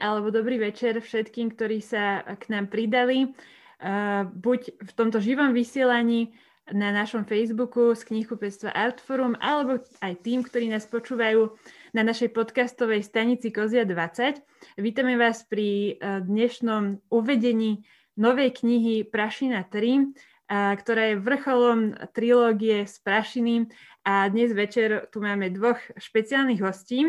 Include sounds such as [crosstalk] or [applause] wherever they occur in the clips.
alebo dobrý večer všetkým, ktorí sa k nám pridali. Buď v tomto živom vysielaní na našom Facebooku z knihkupectva Artforum, alebo aj tým, ktorí nás počúvajú na našej podcastovej stanici Kozia 20. Vítame vás pri dnešnom uvedení novej knihy Prašina 3, ktorá je vrcholom trilógie s Prašiným a dnes večer tu máme dvoch špeciálnych hostí.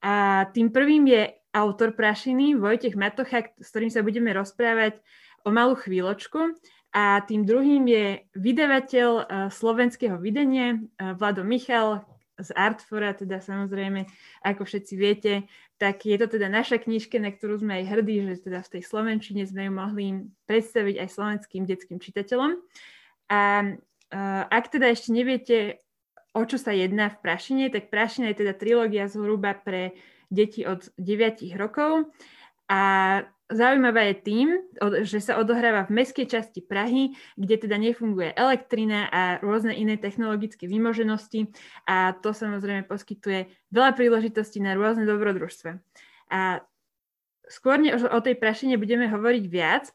A tým prvým je autor Prašiny, Vojtech Matocha, s ktorým sa budeme rozprávať o malú chvíľočku. A tým druhým je vydavateľ uh, slovenského videnia, uh, Vlado Michal z Artfora, teda samozrejme, ako všetci viete, tak je to teda naša knižka, na ktorú sme aj hrdí, že teda v tej Slovenčine sme ju mohli predstaviť aj slovenským detským čitateľom. A uh, ak teda ešte neviete, o čo sa jedná v Prašine, tak Prašina je teda trilógia zhruba pre deti od 9 rokov a zaujímavá je tým, že sa odohráva v mestskej časti Prahy, kde teda nefunguje elektrina a rôzne iné technologické vymoženosti a to samozrejme poskytuje veľa príležitostí na rôzne dobrodružstva. A skôr o tej prašine budeme hovoriť viac,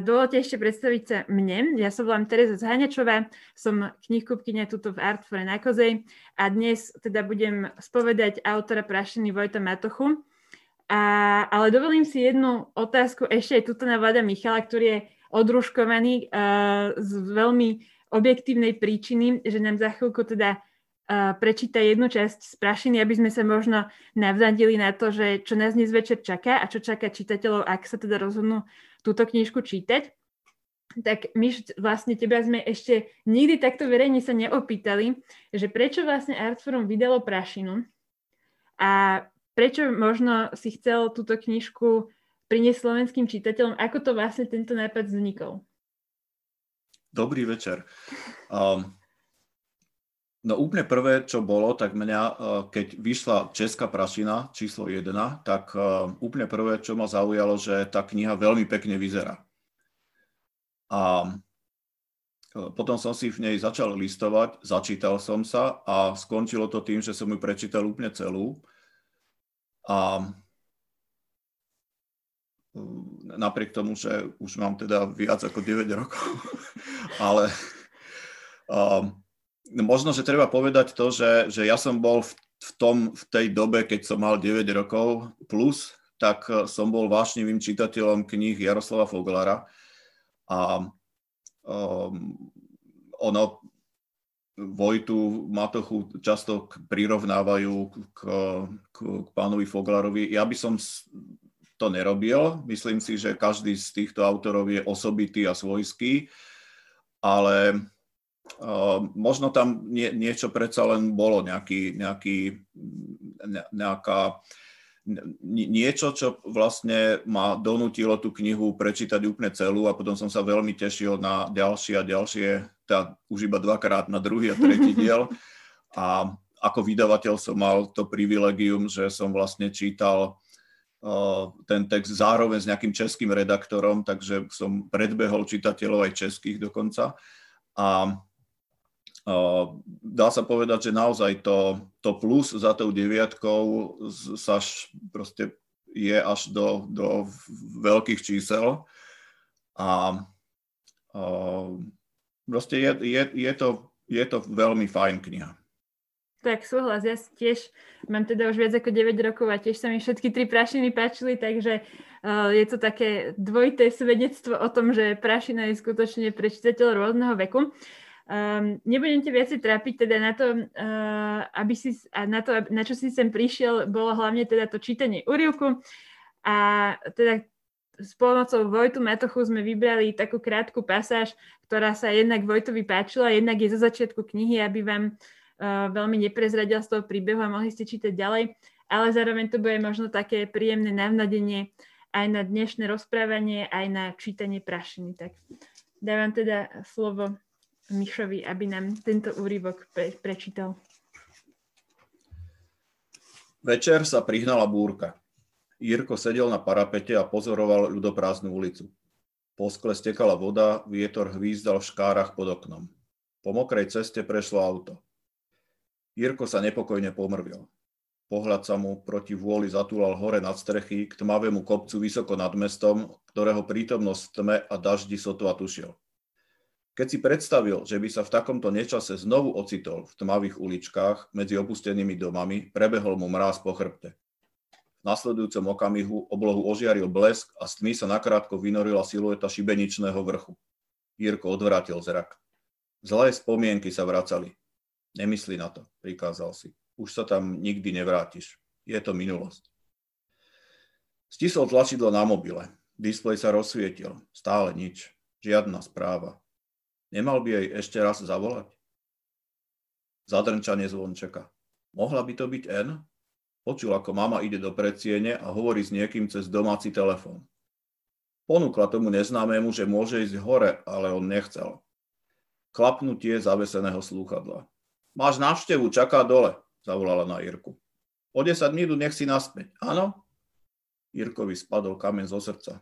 dovolte ešte predstaviť sa mne. Ja som volám Tereza Zháňačová, som knihkupkynia tuto v Artfore na Kozej a dnes teda budem spovedať autora Prašiny Vojta Matochu. A, ale dovolím si jednu otázku ešte aj tuto na Vlada Michala, ktorý je odruškovaný uh, z veľmi objektívnej príčiny, že nám za chvíľku teda uh, prečíta jednu časť z Prašiny, aby sme sa možno navzadili na to, že čo nás dnes večer čaká a čo čaká čitateľov, ak sa teda rozhodnú túto knižku čítať. Tak my vlastne teba sme ešte nikdy takto verejne sa neopýtali, že prečo vlastne Artforum vydalo Prašinu a prečo možno si chcel túto knižku priniesť slovenským čitateľom, ako to vlastne tento nápad vznikol? Dobrý večer. Um, no úplne prvé, čo bolo, tak mňa, uh, keď vyšla Česká prašina číslo 1, tak uh, úplne prvé, čo ma zaujalo, že tá kniha veľmi pekne vyzerá. A uh, potom som si v nej začal listovať, začítal som sa a skončilo to tým, že som ju prečítal úplne celú. A napriek tomu, že už mám teda viac ako 9 rokov, [laughs] ale um, možno, že treba povedať to, že, že ja som bol v, v, tom, v tej dobe, keď som mal 9 rokov plus, tak eh, som bol vášnivým čitateľom kníh Jaroslava Foglara a um, ono Vojtu Matochu často prirovnávajú k, k, k pánovi Foglarovi. Ja by som to nerobil. Myslím si, že každý z týchto autorov je osobitý a svojský, ale uh, možno tam nie, niečo predsa len bolo, nejaký, nejaký, ne, nejaká, niečo, čo vlastne ma donútilo tú knihu prečítať úplne celú a potom som sa veľmi tešil na ďalšie a ďalšie, teda už iba dvakrát na druhý a tretí [laughs] diel. A ako vydavateľ som mal to privilegium, že som vlastne čítal ten text zároveň s nejakým českým redaktorom, takže som predbehol čitateľov aj českých dokonca. A dá sa povedať, že naozaj to, to plus za tou deviatkou sa proste je až do, do veľkých čísel. A, a proste je, je, je, to, je to veľmi fajn kniha. Tak súhlas, ja tiež mám teda už viac ako 9 rokov a tiež sa mi všetky tri prašiny páčili, takže uh, je to také dvojité svedectvo o tom, že prašina je skutočne pre čitateľ rôzneho veku. Um, nebudem ťa viacej trápiť teda na to, uh, aby si, a na to, na čo si sem prišiel, bolo hlavne teda to čítanie úrivku a teda s pomocou Vojtu Matochu sme vybrali takú krátku pasáž, ktorá sa jednak Vojtovi páčila, jednak je zo začiatku knihy, aby vám uh, veľmi neprezradil z toho príbehu a mohli ste čítať ďalej, ale zároveň to bude možno také príjemné navnadenie aj na dnešné rozprávanie, aj na čítanie prašiny. Tak dávam teda slovo Mišovi, aby nám tento úryvok pre, prečítal. Večer sa prihnala búrka. Jirko sedel na parapete a pozoroval ľudoprázdnu ulicu. Po skle stekala voda, vietor hvízdal v škárach pod oknom. Po mokrej ceste prešlo auto. Jirko sa nepokojne pomrvil. Pohľad sa mu proti vôli zatúlal hore nad strechy k tmavému kopcu vysoko nad mestom, ktorého prítomnosť tme a daždi sotva tušil. Keď si predstavil, že by sa v takomto nečase znovu ocitol v tmavých uličkách medzi opustenými domami, prebehol mu mráz po chrbte. V nasledujúcom okamihu oblohu ožiaril blesk a z tmy sa nakrátko vynorila silueta šibeničného vrchu. Jirko odvrátil zrak. Zlé spomienky sa vracali. Nemysli na to, prikázal si už sa tam nikdy nevrátiš. Je to minulosť. Stisol tlačidlo na mobile. Displej sa rozsvietil. Stále nič. Žiadna správa. Nemal by jej ešte raz zavolať? Zadrnčanie zvončeka. Mohla by to byť N? Počul, ako mama ide do predsiene a hovorí s niekým cez domáci telefón. Ponúkla tomu neznámému, že môže ísť hore, ale on nechcel. Klapnutie zaveseného slúchadla. Máš návštevu, čaká dole zavolala na Jirku. O 10 minút nech si naspäť. Áno? Jirkovi spadol kamen zo srdca.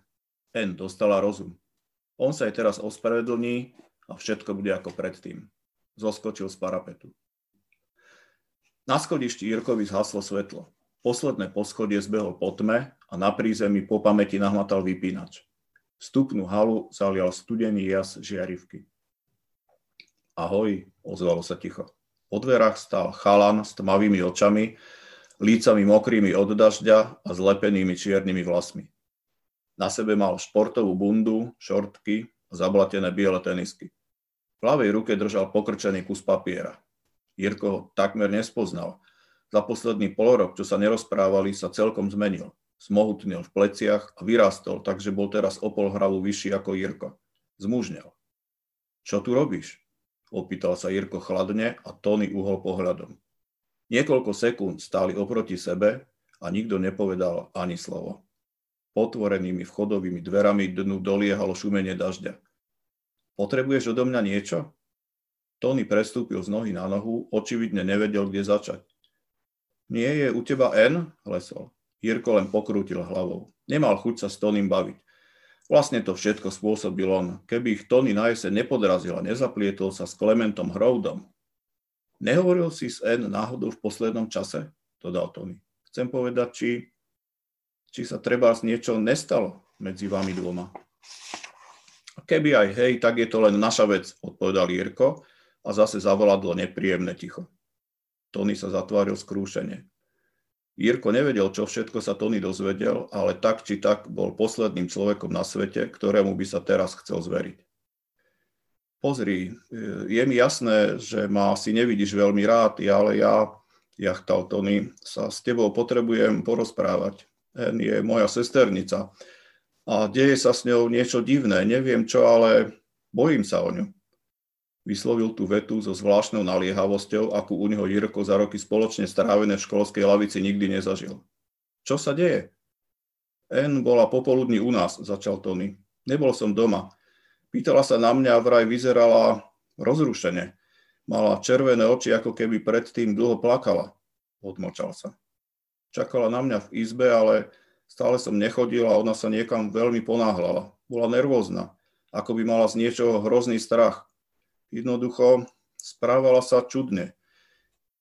N dostala rozum. On sa jej teraz ospravedlní a všetko bude ako predtým. Zoskočil z parapetu. Na schodišti Jirkovi zhaslo svetlo. Posledné poschodie zbehol po tme a na prízemí po pamäti nahmatal vypínač. Vstupnú halu zalial studený jas žiarivky. Ahoj, ozvalo sa ticho. Po dverách stál chalan s tmavými očami, lícami mokrými od dažďa a zlepenými čiernymi vlasmi. Na sebe mal športovú bundu, šortky a zablatené biele tenisky. V ľavej ruke držal pokrčený kus papiera. Jirko ho takmer nespoznal. Za posledný polorok, čo sa nerozprávali, sa celkom zmenil. Smohutnil v pleciach a vyrástol, takže bol teraz o pol hravu vyšší ako Jirko. Zmužnel. Čo tu robíš? Opýtal sa Jirko chladne a Tony uhol pohľadom. Niekoľko sekúnd stáli oproti sebe a nikto nepovedal ani slovo. Potvorenými vchodovými dverami dnu doliehalo šumenie dažďa. Potrebuješ odo mňa niečo? Tony prestúpil z nohy na nohu, očividne nevedel, kde začať. Nie je u teba N? lesol. Jirko len pokrútil hlavou. Nemal chuť sa s Tonym baviť. Vlastne to všetko spôsobil on. Keby ich Tony na jeseň nepodrazil a nezaplietol sa s Klementom Hroudom. Nehovoril si s N náhodou v poslednom čase? Dodal Tony. Chcem povedať, či, či sa treba z niečo nestalo medzi vami dvoma. Keby aj hej, tak je to len naša vec, odpovedal Jirko a zase zavoladlo nepríjemné ticho. Tony sa zatváril skrúšene. Jirko nevedel, čo všetko sa Tony dozvedel, ale tak či tak bol posledným človekom na svete, ktorému by sa teraz chcel zveriť. Pozri, je mi jasné, že ma asi nevidíš veľmi rád, ale ja, jachtal Tony, sa s tebou potrebujem porozprávať. En je moja sesternica a deje sa s ňou niečo divné, neviem čo, ale bojím sa o ňu. Vyslovil tú vetu so zvláštnou naliehavosťou, akú u neho Jirko za roky spoločne strávené v školskej lavici nikdy nezažil. Čo sa deje? N bola popoludní u nás, začal Tony. Nebol som doma. Pýtala sa na mňa a vraj vyzerala rozrušene. Mala červené oči, ako keby predtým dlho plakala. Odmočal sa. Čakala na mňa v izbe, ale stále som nechodil a ona sa niekam veľmi ponáhľala. Bola nervózna, ako by mala z niečoho hrozný strach. Jednoducho správala sa čudne.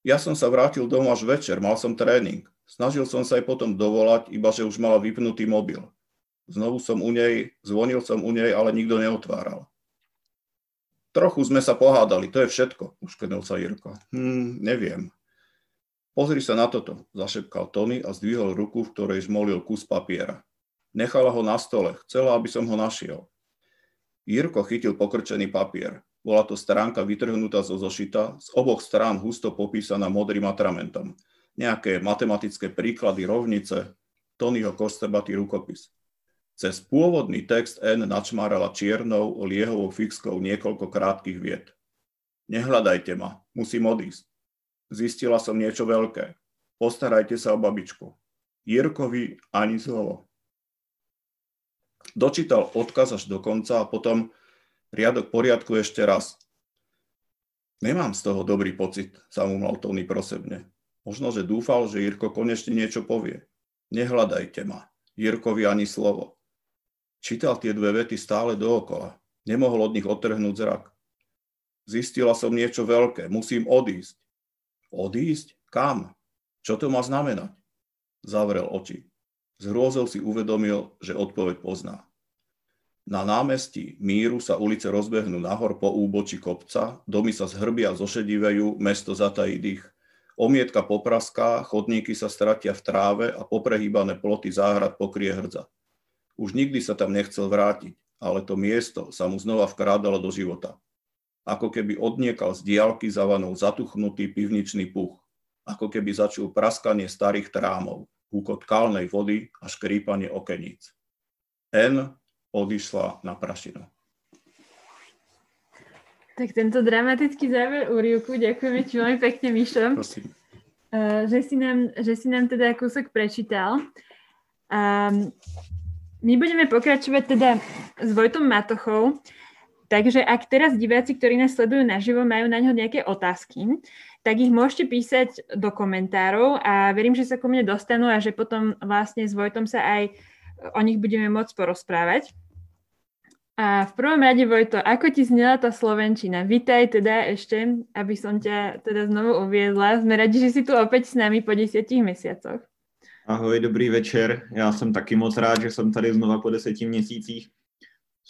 Ja som sa vrátil domov až večer, mal som tréning. Snažil som sa aj potom dovolať, iba že už mala vypnutý mobil. Znovu som u nej, zvonil som u nej, ale nikto neotváral. Trochu sme sa pohádali, to je všetko, uškrnul sa Jirko. Hm, neviem. Pozri sa na toto, zašepkal Tony a zdvihol ruku, v ktorej žmolil kus papiera. Nechala ho na stole, chcela, aby som ho našiel. Jirko chytil pokrčený papier. Bola to stránka vytrhnutá zo zošita, z oboch strán husto popísaná modrým atramentom. Nejaké matematické príklady, rovnice, Tonyho kostrbatý rukopis. Cez pôvodný text N načmárala čiernou, liehovou fixkou niekoľko krátkých viet. Nehľadajte ma, musím odísť. Zistila som niečo veľké. Postarajte sa o babičku. Jirkovi ani slovo. Dočítal odkaz až do konca a potom riadok poriadku ešte raz. Nemám z toho dobrý pocit, sa mu mal Tony prosebne. Možno, že dúfal, že Jirko konečne niečo povie. Nehľadajte ma. Jirkovi ani slovo. Čítal tie dve vety stále dookola. Nemohol od nich odtrhnúť zrak. Zistila som niečo veľké. Musím odísť. Odísť? Kam? Čo to má znamenať? Zavrel oči. Z hrôzou si uvedomil, že odpoveď pozná. Na námestí Míru sa ulice rozbehnú nahor po úboči kopca, domy sa zhrbia, zošedivejú, mesto zatají dých. Omietka popraská, chodníky sa stratia v tráve a poprehýbané ploty záhrad pokrie hrdza. Už nikdy sa tam nechcel vrátiť, ale to miesto sa mu znova vkrádalo do života. Ako keby odniekal z diálky zavanou zatuchnutý pivničný puch. Ako keby začul praskanie starých trámov, húkot kalnej vody a škrípanie okeníc. N odišla na prašinu. Tak tento dramatický záver úrivku, ďakujeme ti veľmi pekne, Mišo. Prosím. Uh, že, si nám, že si nám teda kúsok prečítal. Um, my budeme pokračovať teda s Vojtom Matochou, takže ak teraz diváci, ktorí nás sledujú naživo, majú na ňo nejaké otázky, tak ich môžete písať do komentárov a verím, že sa ku mne dostanú a že potom vlastne s Vojtom sa aj o nich budeme môcť porozprávať. A v prvom rade, Vojto, ako ti znela tá Slovenčina? Vítaj teda ešte, aby som ťa teda znovu uviedla. Sme radi, že si tu opäť s nami po desiatich mesiacoch. Ahoj, dobrý večer. Já jsem taky moc rád, že jsem tady znova po deseti měsících.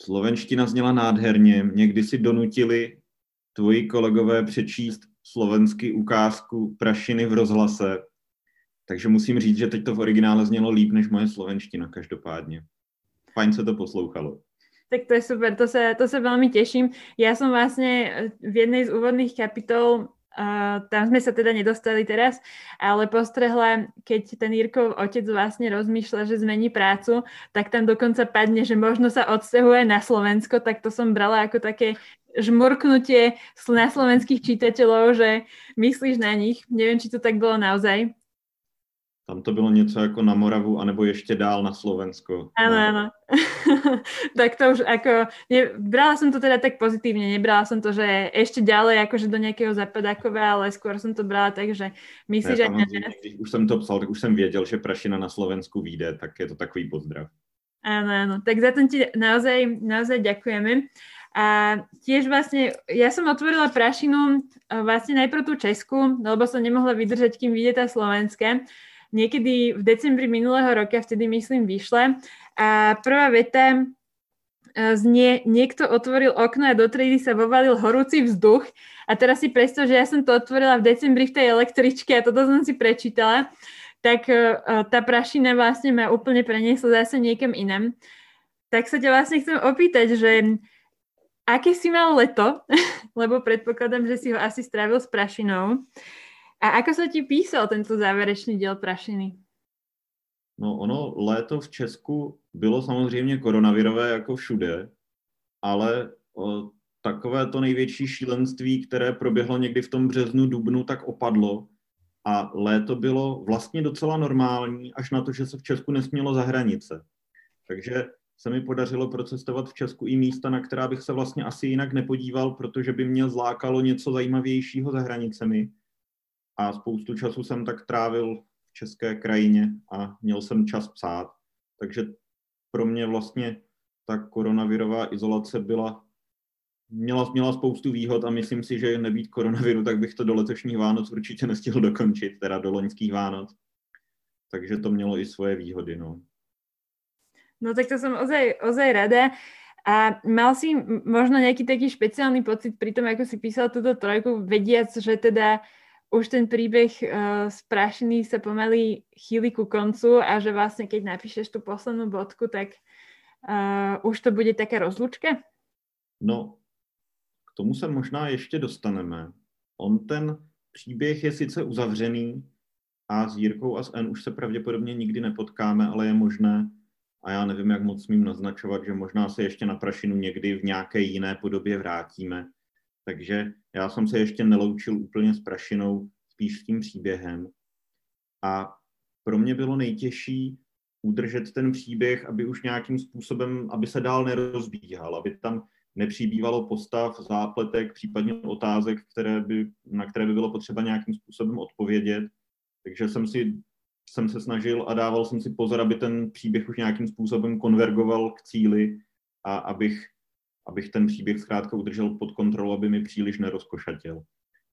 Slovenština zněla nádherně. Někdy si donutili tvoji kolegové přečíst slovensky ukázku Prašiny v rozhlase. Takže musím říct, že teď to v originále znělo líp než moje slovenština každopádně. Fajn se to poslouchalo. Tak to je super, to sa, to sa veľmi teším. Ja som vlastne v jednej z úvodných kapitol Uh, tam sme sa teda nedostali teraz, ale postrehla, keď ten Jirkov otec vlastne rozmýšľa, že zmení prácu, tak tam dokonca padne, že možno sa odsťahuje na Slovensko, tak to som brala ako také žmurknutie na slovenských čitateľov, že myslíš na nich. Neviem, či to tak bolo naozaj. Tam to bylo něco jako na Moravu, anebo ještě dál na Slovensko. Áno, no. áno. [laughs] tak to už ako, ne, brala som to teda tak pozitívne, nebrala som to, že ešte ďalej akože do nejakého zapadákové, ale skôr som to brala tak, že myslíš, že... Když už jsem to psal, tak už jsem věděl, že Prašina na Slovensku vyjde, tak je to takový pozdrav. Áno, áno. Tak za to ti naozaj, naozaj ďakujeme. A tiež vlastne, ja som otvorila prašinu vlastne najprv tú Česku, lebo som nemohla vydržať, kým vyjde tá slovenská niekedy v decembri minulého roka, vtedy myslím, vyšle. A prvá veta e, znie, niekto otvoril okno a do triedy sa vovalil horúci vzduch. A teraz si predstav, že ja som to otvorila v decembri v tej električke a toto som si prečítala. Tak e, tá prašina vlastne ma úplne preniesla zase niekam inam. Tak sa ťa vlastne chcem opýtať, že aké si mal leto, [laughs] lebo predpokladám, že si ho asi strávil s prašinou. A ako sa ti písal tento závěrečný díl Prašiny? No ono, léto v Česku bylo samozřejmě koronavirové jako všude, ale o, takové to největší šílenství, které proběhlo někdy v tom březnu, dubnu, tak opadlo a léto bylo vlastně docela normální, až na to, že se v Česku nesmělo za hranice. Takže se mi podařilo procestovat v Česku i místa, na která bych se vlastně asi jinak nepodíval, protože by mě zlákalo něco zajímavějšího za hranicemi a spoustu času jsem tak trávil v české krajině a měl jsem čas psát. Takže pro mě vlastně ta koronavirová izolace byla, měla, měla spoustu výhod a myslím si, že nebýt koronaviru, tak bych to do letošních Vánoc určitě nestihl dokončit, teda do loňských Vánoc. Takže to mělo i svoje výhody. No, no tak to jsem ozaj, ozaj rada. A mal si možno nejaký taký špeciálny pocit pri tom, ako si písal túto trojku, vediac, že teda už ten príbeh uh, z Prašiny sa pomaly chýli ku koncu a že vlastne keď napíšeš tú poslednú bodku, tak uh, už to bude taká rozlučka? No, k tomu se možná ještě dostaneme. On ten příběh je sice uzavřený a s Jirkou a s N už se pravděpodobně nikdy nepotkáme, ale je možné, a já nevím, jak moc smím naznačovat, že možná se ještě na Prašinu někdy v nějaké jiné podobě vrátíme. Takže já jsem se ještě neloučil úplně s Prašinou, spíš s tím příběhem. A pro mě bylo nejtěžší udržet ten příběh, aby už nějakým způsobem, aby se dál nerozbíhal, aby tam nepřibývalo postav, zápletek, případně otázek, které by, na které by bylo potřeba nějakým způsobem odpovědět. Takže jsem si jsem se snažil a dával jsem si pozor, aby ten příběh už nějakým způsobem konvergoval k cíli a abych abych ten příběh zkrátka udržel pod kontrolou, aby mi příliš nerozkošatěl.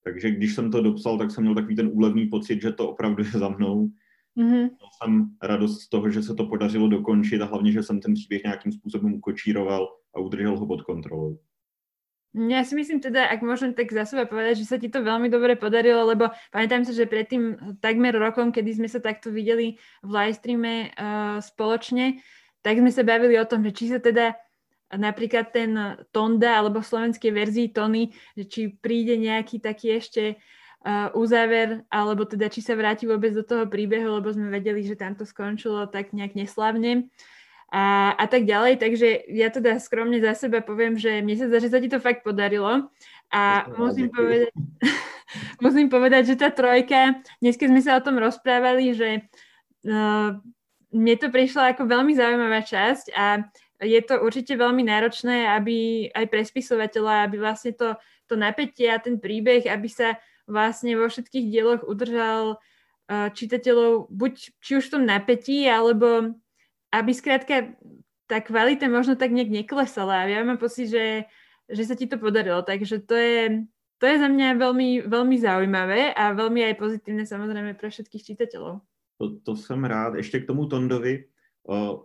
Takže když jsem to dopsal, tak jsem měl takový ten úlevný pocit, že to opravdu je za mnou. Mm-hmm. Měl jsem radost z toho, že se to podařilo dokončit a hlavně, že jsem ten příběh nějakým způsobem ukočíroval a udržel ho pod kontrolou. Ja si myslím teda, ak môžem tak za seba povedať, že sa ti to veľmi dobre podarilo, lebo pamätám sa, že predtým takmer rokom, kedy sme sa takto videli v livestreame uh, spoločne, tak sme sa bavili o tom, že či sa teda napríklad ten Tonda alebo v slovenskej verzii Tony, že či príde nejaký taký ešte uh, uzáver, alebo teda či sa vráti vôbec do toho príbehu, lebo sme vedeli, že tam to skončilo tak nejak neslavne a, a tak ďalej. Takže ja teda skromne za seba poviem, že mne sa zdá, že sa ti to fakt podarilo. A musím povedať, [laughs] musím povedať, že tá trojka, dnes keď sme sa o tom rozprávali, že uh, mne to prišlo ako veľmi zaujímavá časť a je to určite veľmi náročné, aby aj pre spisovateľa, aby vlastne to, to napätie a ten príbeh, aby sa vlastne vo všetkých dieloch udržal uh, čitateľov buď či už v tom napätí, alebo aby skrátka tá kvalita možno tak nejak neklesala. Ja mám pocit, že, že sa ti to podarilo, takže to je, to je za mňa veľmi, veľmi zaujímavé a veľmi aj pozitívne samozrejme pre všetkých čitateľov. To, to jsem rád. Ještě k tomu Tondovi. Uh,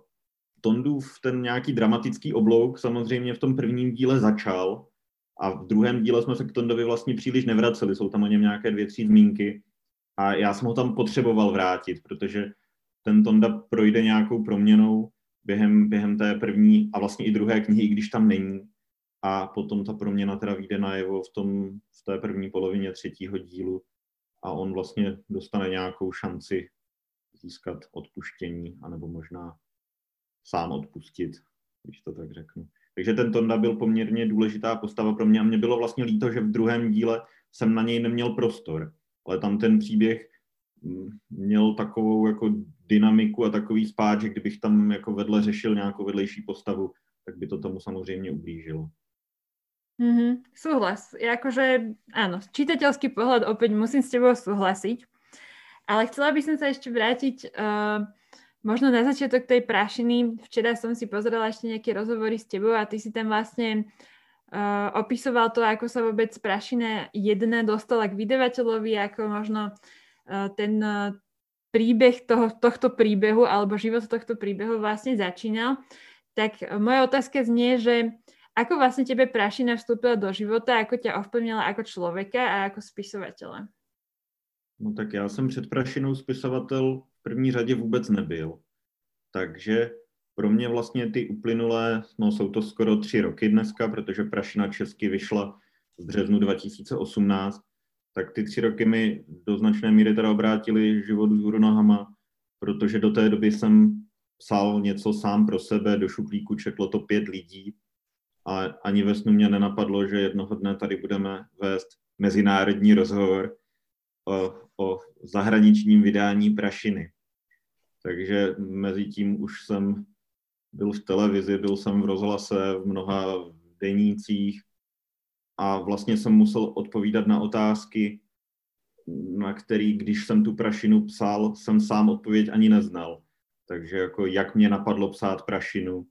Tondův ten nějaký dramatický oblouk samozřejmě v tom prvním díle začal a v druhém díle jsme se k Tondovi vlastně příliš nevraceli. Jsou tam o něm nějaké dvě, tři zmínky a já jsem ho tam potřeboval vrátit, protože ten Tonda projde nějakou proměnou během, během té první a vlastně i druhé knihy, i když tam není. A potom ta proměna teda vyjde najevo v, tom, v té první polovině třetího dílu a on vlastně dostane nějakou šanci získat odpuštění, anebo možná sám odpustit, když to tak řeknu. Takže ten Tonda byl poměrně důležitá postava pro mě a mě bylo vlastně líto, že v druhém díle jsem na něj neměl prostor. Ale tam ten příběh měl takovou jako dynamiku a takový spát, že kdybych tam jako vedle řešil nějakou vedlejší postavu, tak by to tomu samozřejmě ublížilo. Mm-hmm, súhlas. Ja akože, áno, čitateľský pohľad opäť musím s tebou súhlasiť, ale chcela by som sa ešte vrátiť uh, možno na začiatok tej prašiny. Včera som si pozrela ešte nejaké rozhovory s tebou a ty si tam vlastne uh, opisoval to, ako sa vôbec prašina jedna dostala k vydavateľovi, ako možno uh, ten uh, príbeh toho, tohto príbehu alebo život tohto príbehu vlastne začínal, tak moja otázka znie, že ako vlastne tebe Prašina vstúpila do života, ako ťa ovplyvnila ako človeka a ako spisovatele? No tak já jsem před Prašinou spisovatel v první řadě vůbec nebyl. Takže pro mě vlastně ty uplynulé, no jsou to skoro tři roky dneska, protože Prašina česky vyšla v březnu 2018, tak ty tři roky mi do značné míry teda obrátili život z nohama, protože do té doby jsem psal něco sám pro sebe, do šuplíku četlo to pět lidí a ani ve snu mě nenapadlo, že jednoho dne tady budeme vést mezinárodní rozhovor o zahraničním vydání Prašiny. Takže mezi tím už jsem byl v televizi, byl jsem v rozhlase, v mnoha denících, a vlastně jsem musel odpovídat na otázky, na který, když jsem tu prašinu psal, jsem sám odpověď ani neznal. Takže jako jak mě napadlo psát prašinu,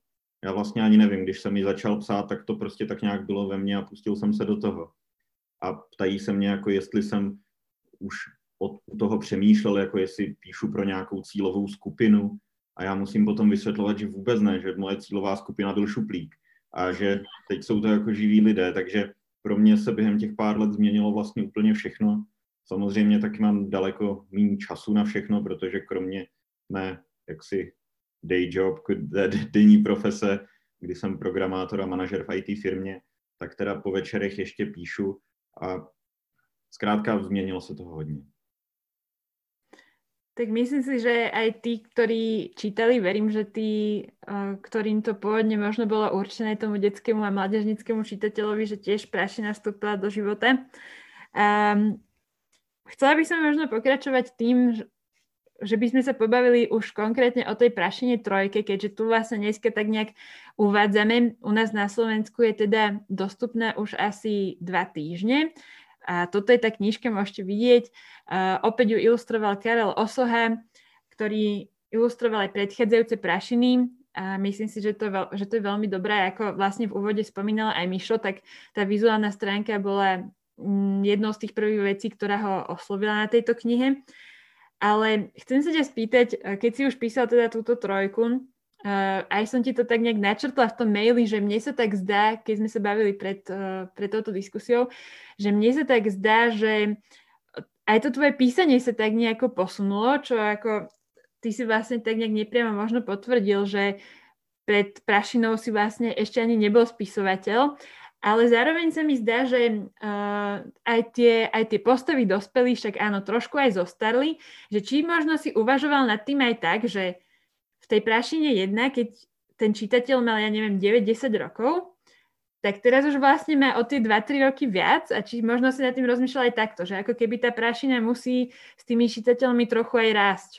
já vlastně ani nevím, když jsem ji začal psát, tak to prostě tak nějak bylo ve mně a pustil jsem se do toho. A ptají se mě, jako jestli jsem už od toho přemýšlel, jako jestli píšu pro nějakou cílovou skupinu a já musím potom vysvětlovat, že vůbec ne, že moje cílová skupina byl šuplík a že teď jsou to jako živí lidé, takže pro mě se během těch pár let změnilo vlastně úplně všechno. Samozřejmě taky mám daleko méně času na všechno, protože kromě mé jaksi day job, denní profese, kdy jsem programátor a manažer v IT firmě, tak teda po večerech ještě píšu a zkrátka změnilo se toho hodně. Tak myslím si, že aj tí, ktorí čítali, verím, že tí, ktorým to pôvodne možno bolo určené tomu detskému a mládežnickému čitateľovi, že tiež prašina nastúpila do života. Um, chcela by som možno pokračovať tým, že by sme sa pobavili už konkrétne o tej prašine trojke, keďže tu vlastne dneska tak nejak uvádzame. U nás na Slovensku je teda dostupná už asi dva týždne. A toto je tá knižka, môžete vidieť. Uh, opäť ju ilustroval Karel Osoha, ktorý ilustroval aj predchádzajúce prašiny. A myslím si, že to, že to je veľmi dobré. Ako vlastne v úvode spomínala aj Mišo, tak tá vizuálna stránka bola mm, jednou z tých prvých vecí, ktorá ho oslovila na tejto knihe. Ale chcem sa ťa spýtať, keď si už písal teda túto trojku, Uh, aj som ti to tak nejak načrtla v tom maili, že mne sa tak zdá, keď sme sa bavili pred, uh, pred touto diskusiou, že mne sa tak zdá, že aj to tvoje písanie sa tak nejako posunulo, čo ako ty si vlastne tak nejak nepriamo možno potvrdil, že pred Prašinou si vlastne ešte ani nebol spisovateľ, ale zároveň sa mi zdá, že uh, aj, tie, aj tie postavy dospelí však áno, trošku aj zostarli, že či možno si uvažoval nad tým aj tak, že tej Prašine 1, keď ten čitateľ mal, ja neviem, 9-10 rokov, tak teraz už vlastne má o tie 2-3 roky viac a či možno si nad tým rozmýšľal aj takto, že ako keby tá prašina musí s tými čitateľmi trochu aj rásť.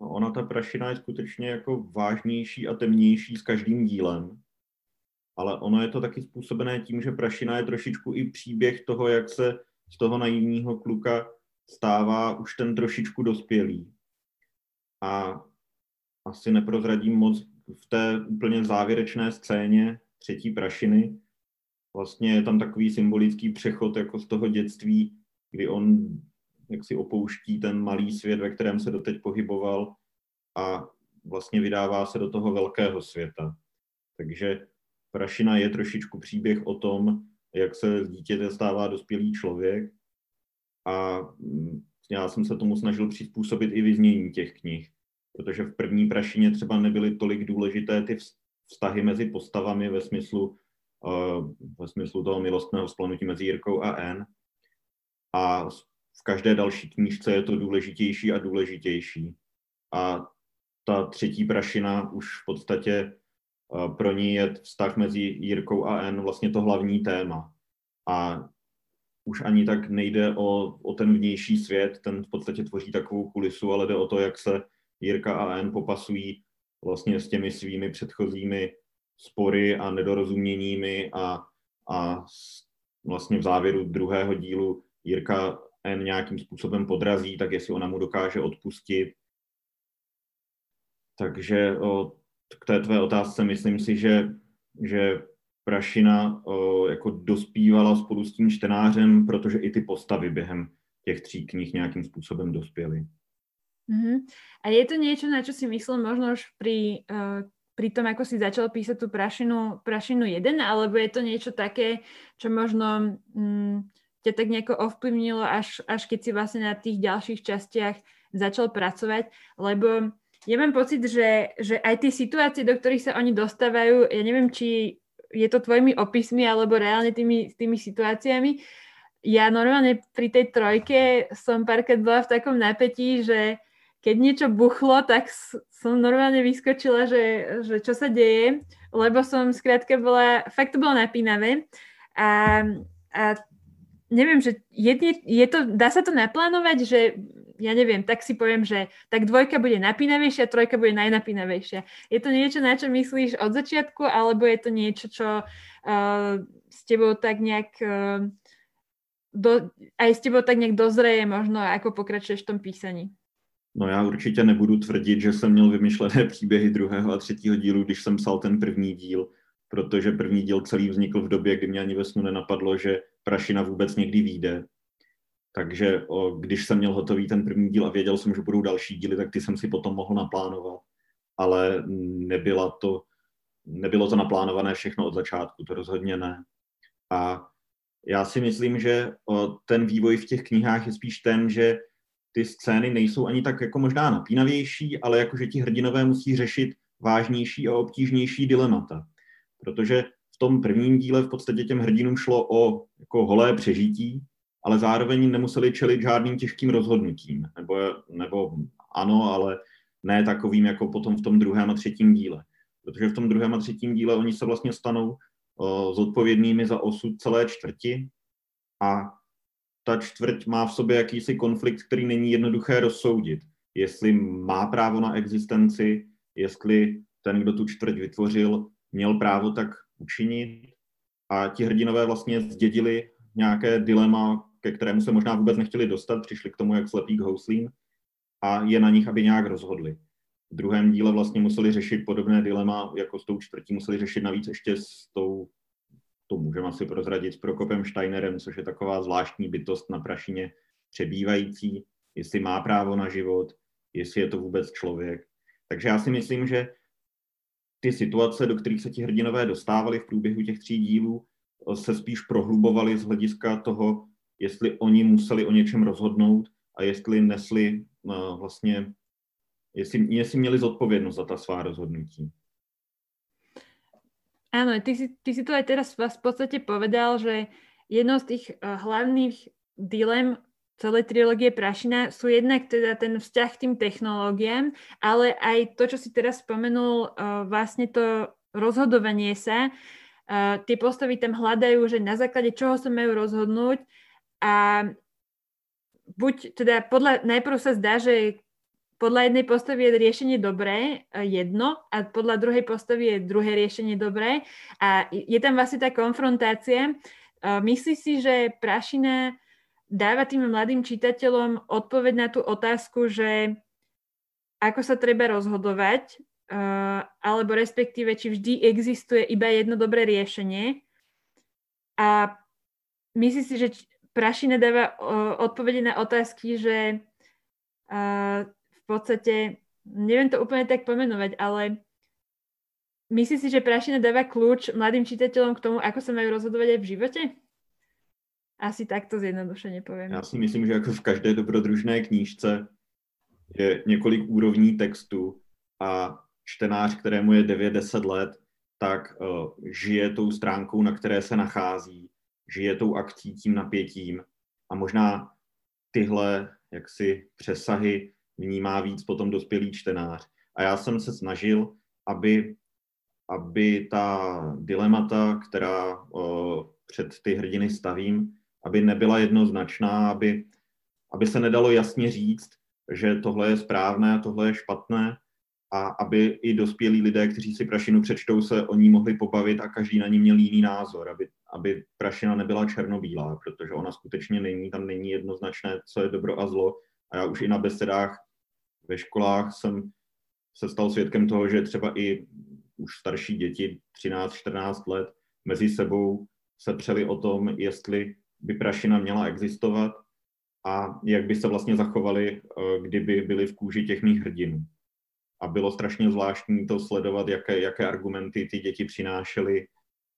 No, ona ta prašina je skutečně jako vážnější a temnější s každým dílem. Ale ono je to taky způsobené tím, že prašina je trošičku i příběh toho, jak se z toho naivního kluka stává už ten trošičku dospělý. A asi neprozradím moc v té úplně závěrečné scéně třetí prašiny. Vlastně je tam takový symbolický přechod jako z toho dětství, kdy on jak si opouští ten malý svět, ve kterém se doteď pohyboval a vlastně vydává se do toho velkého světa. Takže Prašina je trošičku příběh o tom, jak se z dítěte stává dospělý člověk a já jsem se tomu snažil přizpůsobit i vyznění těch knih protože v první prašině třeba nebyly tolik důležité ty vztahy mezi postavami ve smyslu, uh, ve smyslu toho milostného splanutí mezi Jirkou a N. A v každé další knížce je to důležitější a důležitější. A ta třetí prašina už v podstatě uh, pro ní je vztah mezi Jirkou a N vlastně to hlavní téma. A už ani tak nejde o, o ten vnější svět, ten v podstatě tvoří takovou kulisu, ale jde o to, jak se Jirka a N popasují vlastně s těmi svými předchozími spory a nedorozuměními a, a vlastně v závěru druhého dílu Jirka N nějakým způsobem podrazí, tak jestli ona mu dokáže odpustit. Takže o, k té tvé otázce myslím si, že, že Prašina o, jako dospívala spolu s tím čtenářem, protože i ty postavy během těch tří knih nějakým způsobem dospěly. Uh-huh. A je to niečo, na čo si myslel možno už pri, uh, pri tom, ako si začal písať tú prašinu, prašinu 1, alebo je to niečo také, čo možno um, ťa tak nejako ovplyvnilo, až, až keď si vlastne na tých ďalších častiach začal pracovať, lebo ja mám pocit, že, že aj tie situácie, do ktorých sa oni dostávajú, ja neviem, či je to tvojimi opismi alebo reálne tými, tými situáciami, ja normálne pri tej trojke som párkrát bola v takom napätí, že keď niečo buchlo, tak som normálne vyskočila, že, že čo sa deje, lebo som skrátka bola, fakt to bolo napínavé a, a neviem, že je, je to, dá sa to naplánovať, že ja neviem, tak si poviem, že tak dvojka bude napínavejšia, trojka bude najnapínavejšia. Je to niečo, na čo myslíš od začiatku, alebo je to niečo, čo uh, s tebou tak nejak uh, do, aj s tebou tak nejak dozreje možno, ako pokračuješ v tom písaní? No já určitě nebudu tvrdit, že jsem měl vymyšlené [laughs] příběhy druhého a třetího dílu, když jsem psal ten první díl, protože první díl celý vznikl v době, kdy mě ani ve snu nenapadlo, že Prašina vůbec někdy vyjde. Takže o, když jsem měl hotový ten první díl a věděl jsem, že budou další díly, tak ty jsem si potom mohl naplánovat. Ale nebyla to, nebylo to naplánované všechno od začátku, to rozhodně ne. A já si myslím, že o, ten vývoj v těch knihách je spíš ten, že ty scény nejsou ani tak jako možná napínavější, ale jakože ti hrdinové musí řešit vážnější a obtížnější dilemata. Protože v tom prvním díle v podstatě těm hrdinům šlo o jako holé přežití, ale zároveň nemuseli čelit žádným těžkým rozhodnutím. Nebo, nebo ano, ale ne takovým jako potom v tom druhém a třetím díle. Protože v tom druhém a třetím díle oni se vlastně stanou o, zodpovědnými za osud celé čtvrti a ta čtvrť má v sobě jakýsi konflikt, který není jednoduché rozsoudit. Jestli má právo na existenci, jestli ten, kdo tu čtvrť vytvořil, měl právo tak učinit. A ti hrdinové vlastně zdědili nějaké dilema, ke kterému se možná vůbec nechtěli dostat, přišli k tomu, jak slepý k houslím a je na nich, aby nějak rozhodli. V druhém díle vlastně museli řešit podobné dilema, jako s tou čtvrtí, museli řešit navíc ještě s tou, to můžeme asi prozradit s Prokopem Steinerem, což je taková zvláštní bytost na Prašině přebývající, jestli má právo na život, jestli je to vůbec člověk. Takže já si myslím, že ty situace, do kterých se ti hrdinové dostávali v průběhu těch tří dílů, se spíš prohlubovaly z hlediska toho, jestli oni museli o něčem rozhodnout a jestli nesli uh, vlastně, jestli, jestli měli zodpovědnost za ta svá rozhodnutí. Áno, ty si, ty si to aj teraz v podstate povedal, že jednou z tých uh, hlavných dilem celej trilógie Prašina sú jednak teda ten vzťah k tým technológiám, ale aj to, čo si teraz spomenul, uh, vlastne to rozhodovanie sa. Uh, tie postavy tam hľadajú, že na základe čoho sa majú rozhodnúť a buď teda podľa, najprv sa zdá, že podľa jednej postavy je riešenie dobré, e, jedno, a podľa druhej postavy je druhé riešenie dobré. A je tam vlastne tá konfrontácia. E, myslí si, že Prašina dáva tým mladým čitateľom odpoveď na tú otázku, že ako sa treba rozhodovať, e, alebo respektíve, či vždy existuje iba jedno dobré riešenie. A myslí si, že Prašina dáva odpovede na otázky, že podstate, neviem to úplne tak pomenovať, ale myslíš si, že Prašina dáva kľúč mladým čitateľom k tomu, ako sa majú rozhodovať aj v živote? Asi takto zjednodušeně povím. Já si myslím, že jako v každé dobrodružné knížce je několik úrovní textu a čtenář, kterému je 9-10 let, tak uh, žije tou stránkou, na které se nachází, žije tou akcí, tím napětím a možná tyhle jaksi přesahy vnímá víc potom dospělý čtenář. A já jsem se snažil, aby, aby ta dilemata, která před ty hrdiny stavím, aby nebyla jednoznačná, aby, aby se nedalo jasně říct, že tohle je správné a tohle je špatné a aby i dospělí lidé, kteří si prašinu přečtou, se o ní mohli pobavit a každý na ní měl jiný názor, aby, aby prašina nebyla černobílá, protože ona skutečně není, tam není jednoznačné, co je dobro a zlo. A já už i na besedách ve školách jsem se stal svědkem toho, že třeba i už starší děti, 13-14 let, mezi sebou se přeli o tom, jestli by prašina měla existovat a jak by se vlastně zachovali, eh, kdyby byli v kůži těch mých hrdinů. A bylo strašně zvláštní to sledovat, jaké, jaké argumenty ty děti přinášely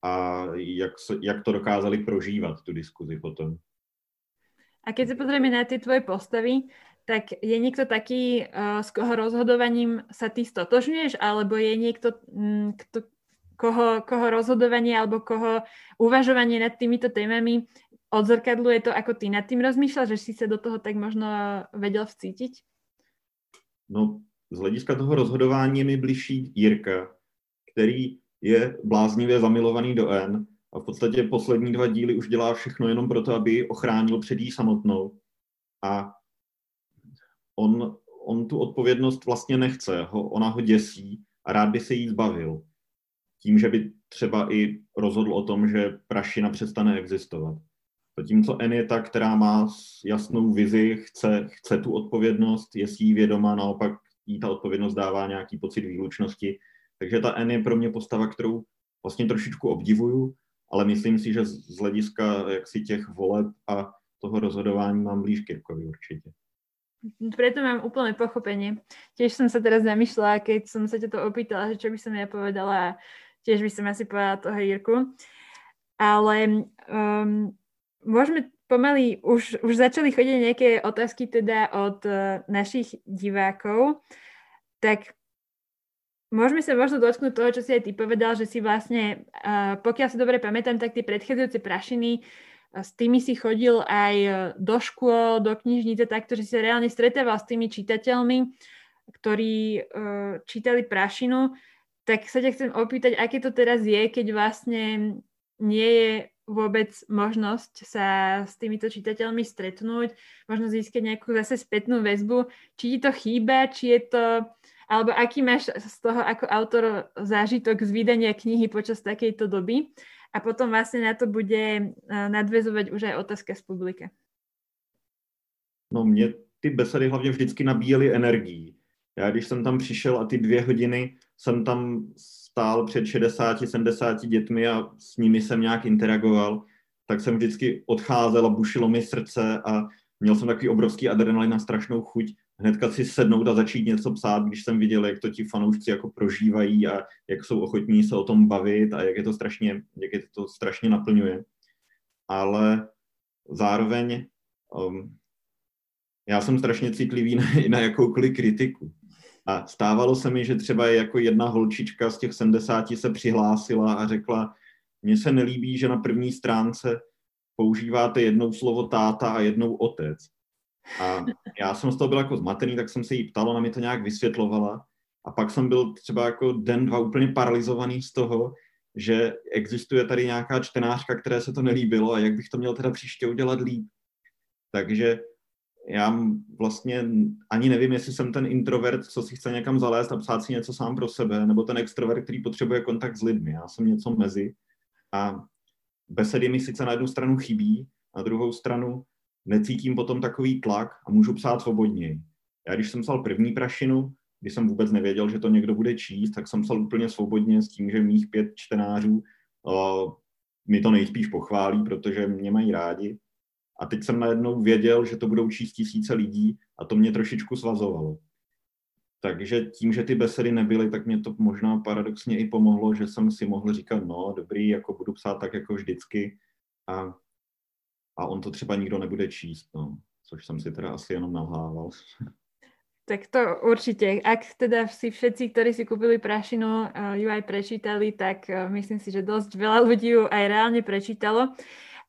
a jak, jak to dokázali prožívat, tu diskuzi potom. A keď se pozrieme na ty tvoje postavy, tak je niekto taký, uh, s koho rozhodovaním sa ty stotožňuješ, alebo je niekto, um, kto, koho, koho rozhodovanie alebo koho uvažovanie nad týmito témami odzrkadluje to, ako ty nad tým rozmýšľaš, že si sa do toho tak možno vedel vcítiť? No, z hlediska toho rozhodování mi bližší Jirka, který je bláznivě zamilovaný do N a v podstatě poslední dva díly už dělá všechno jenom proto, aby ochránil před jí samotnou. A on, on tu odpovědnost vlastně nechce, ho, ona ho děsí a rád by se jí zbavil. Tím, že by třeba i rozhodl o tom, že prašina přestane existovat. Zatímco N je ta, která má jasnou vizi, chce, chce tu odpovědnost, je si jí vědoma, naopak jí ta odpovědnost dává nějaký pocit výlučnosti. Takže ta N je pro mě postava, kterou vlastně trošičku obdivuju, ale myslím si, že z hlediska jaksi těch voleb a toho rozhodování mám blíž Kirkovi určitě. Preto mám úplné pochopenie. Tiež som sa teraz zamýšľala, keď som sa ťa to opýtala, že čo by som ja povedala a tiež by som asi povedala toho Jirku. Ale um, môžeme pomaly, už, už začali chodiť nejaké otázky teda od uh, našich divákov, tak môžeme sa možno dotknúť toho, čo si aj ty povedal, že si vlastne, uh, pokiaľ si dobre pamätám, tak tie predchádzajúce prašiny s tými si chodil aj e, do škôl, do knižnice, tak, že si reálne stretával s tými čitateľmi, ktorí uh, čítali Prašinu, tak sa ťa chcem opýtať, aké to teraz je, keď vlastne nie je vôbec možnosť sa s týmito čitateľmi stretnúť, možno získať nejakú zase spätnú väzbu, či ti to chýba, či je to, alebo aký máš z toho ako autor zážitok z vydania knihy počas takejto doby a potom vlastně na to bude eh, nadvezovat už aj otázka z publika. No mě ty besedy hlavně vždycky nabíjely energií. Já když jsem tam přišel a ty dvě hodiny jsem tam stál před 60-70 dětmi a s nimi jsem nějak interagoval, tak jsem vždycky odcházel a bušilo mi srdce a měl jsem takový obrovský adrenalin a strašnou chuť hnedka si sednout a začít něco psát, když jsem viděl, jak to ti fanoušci jako prožívají a jak jsou ochotní se o tom bavit a jak je to strašně, jak je to strašně naplňuje. Ale zároveň um, já jsem strašně citlivý na, na jakoukoliv kritiku. A stávalo se mi, že třeba jako jedna holčička z těch 70 se přihlásila a řekla, mně se nelíbí, že na první stránce používáte jednou slovo táta a jednou otec. A já jsem z toho byl jako zmatený, tak jsem se jí ptal, ona mi to nějak vysvětlovala. A pak jsem byl třeba jako den, dva úplně paralizovaný z toho, že existuje tady nějaká čtenářka, které se to nelíbilo a jak bych to měl teda příště udělat líp. Takže já vlastně ani nevím, jestli jsem ten introvert, co si chce někam zalézt a psát si něco sám pro sebe, nebo ten extrovert, který potřebuje kontakt s lidmi. Já jsem něco mezi a besedy mi sice na jednu stranu chybí, na druhou stranu necítím potom takový tlak a můžu psát svobodněji. Já když jsem psal první prašinu, když jsem vůbec nevěděl, že to někdo bude číst, tak jsem psal úplně svobodně s tím, že mých pět čtenářů uh, mi to nejspíš pochválí, protože mě mají rádi. A teď jsem najednou věděl, že to budou číst tisíce lidí a to mě trošičku svazovalo. Takže tím, že ty besedy nebyly, tak mě to možná paradoxně i pomohlo, že jsem si mohl říkat, no dobrý, jako budu psát tak jako vždycky a, a on to třeba nikdo nebude číst, no. což jsem si teda asi jenom nalhával. Tak to určitě. Ak teda si všetci, ktorí si kúpili prašinu, uh, ju aj prečítali, tak uh, myslím si, že dosť veľa ľudí ju aj reálne prečítalo.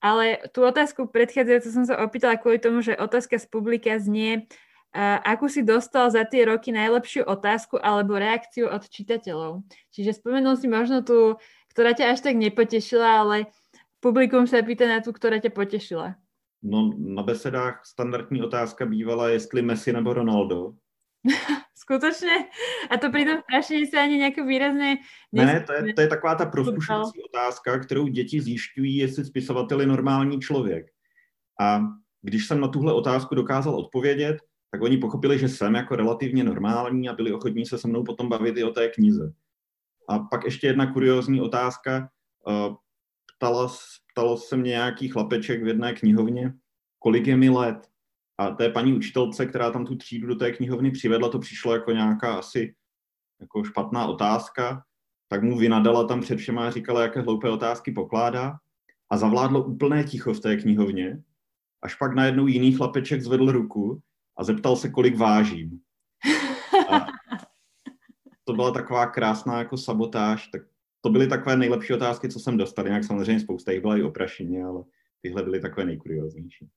Ale tú otázku predchádzajúcu som sa opýtala kvôli tomu, že otázka z publika znie, uh, akú si dostal za tie roky najlepšiu otázku alebo reakciu od čitateľov. Čiže spomenul si možno tú, ktorá ťa až tak nepotešila, ale publikum sa pýta na tú, ktorá ťa potešila. No, na besedách standardní otázka bývala, jestli Messi nebo Ronaldo. [laughs] Skutočne? A to pritom strašně se ani nějak výrazné... Ne, to je, to je taková ta proskušující otázka, kterou děti zjišťují, jestli spisovatel je normální člověk. A když jsem na tuhle otázku dokázal odpovědět, tak oni pochopili, že jsem jako relativně normální a byli ochotní se se mnou potom bavit i o té knize. A pak ještě jedna kuriozní otázka. Ptala, ptalo se mě nějaký chlapeček v jedné knihovně, kolik je mi let. A té paní učitelce, která tam tu třídu do té knihovny přivedla, to přišlo jako nějaká asi jako špatná otázka, tak mu vynadala tam před všema a říkala, jaké hloupé otázky pokládá. A zavládlo úplné ticho v té knihovně, až pak najednou jiný chlapeček zvedl ruku a zeptal se, kolik vážím. A to byla taková krásná jako sabotáž, tak to byly takové nejlepší otázky, co jsem dostal. Jinak samozřejmě spousta jich byla i o prašině, ale tyhle byly takové nejkurioznější.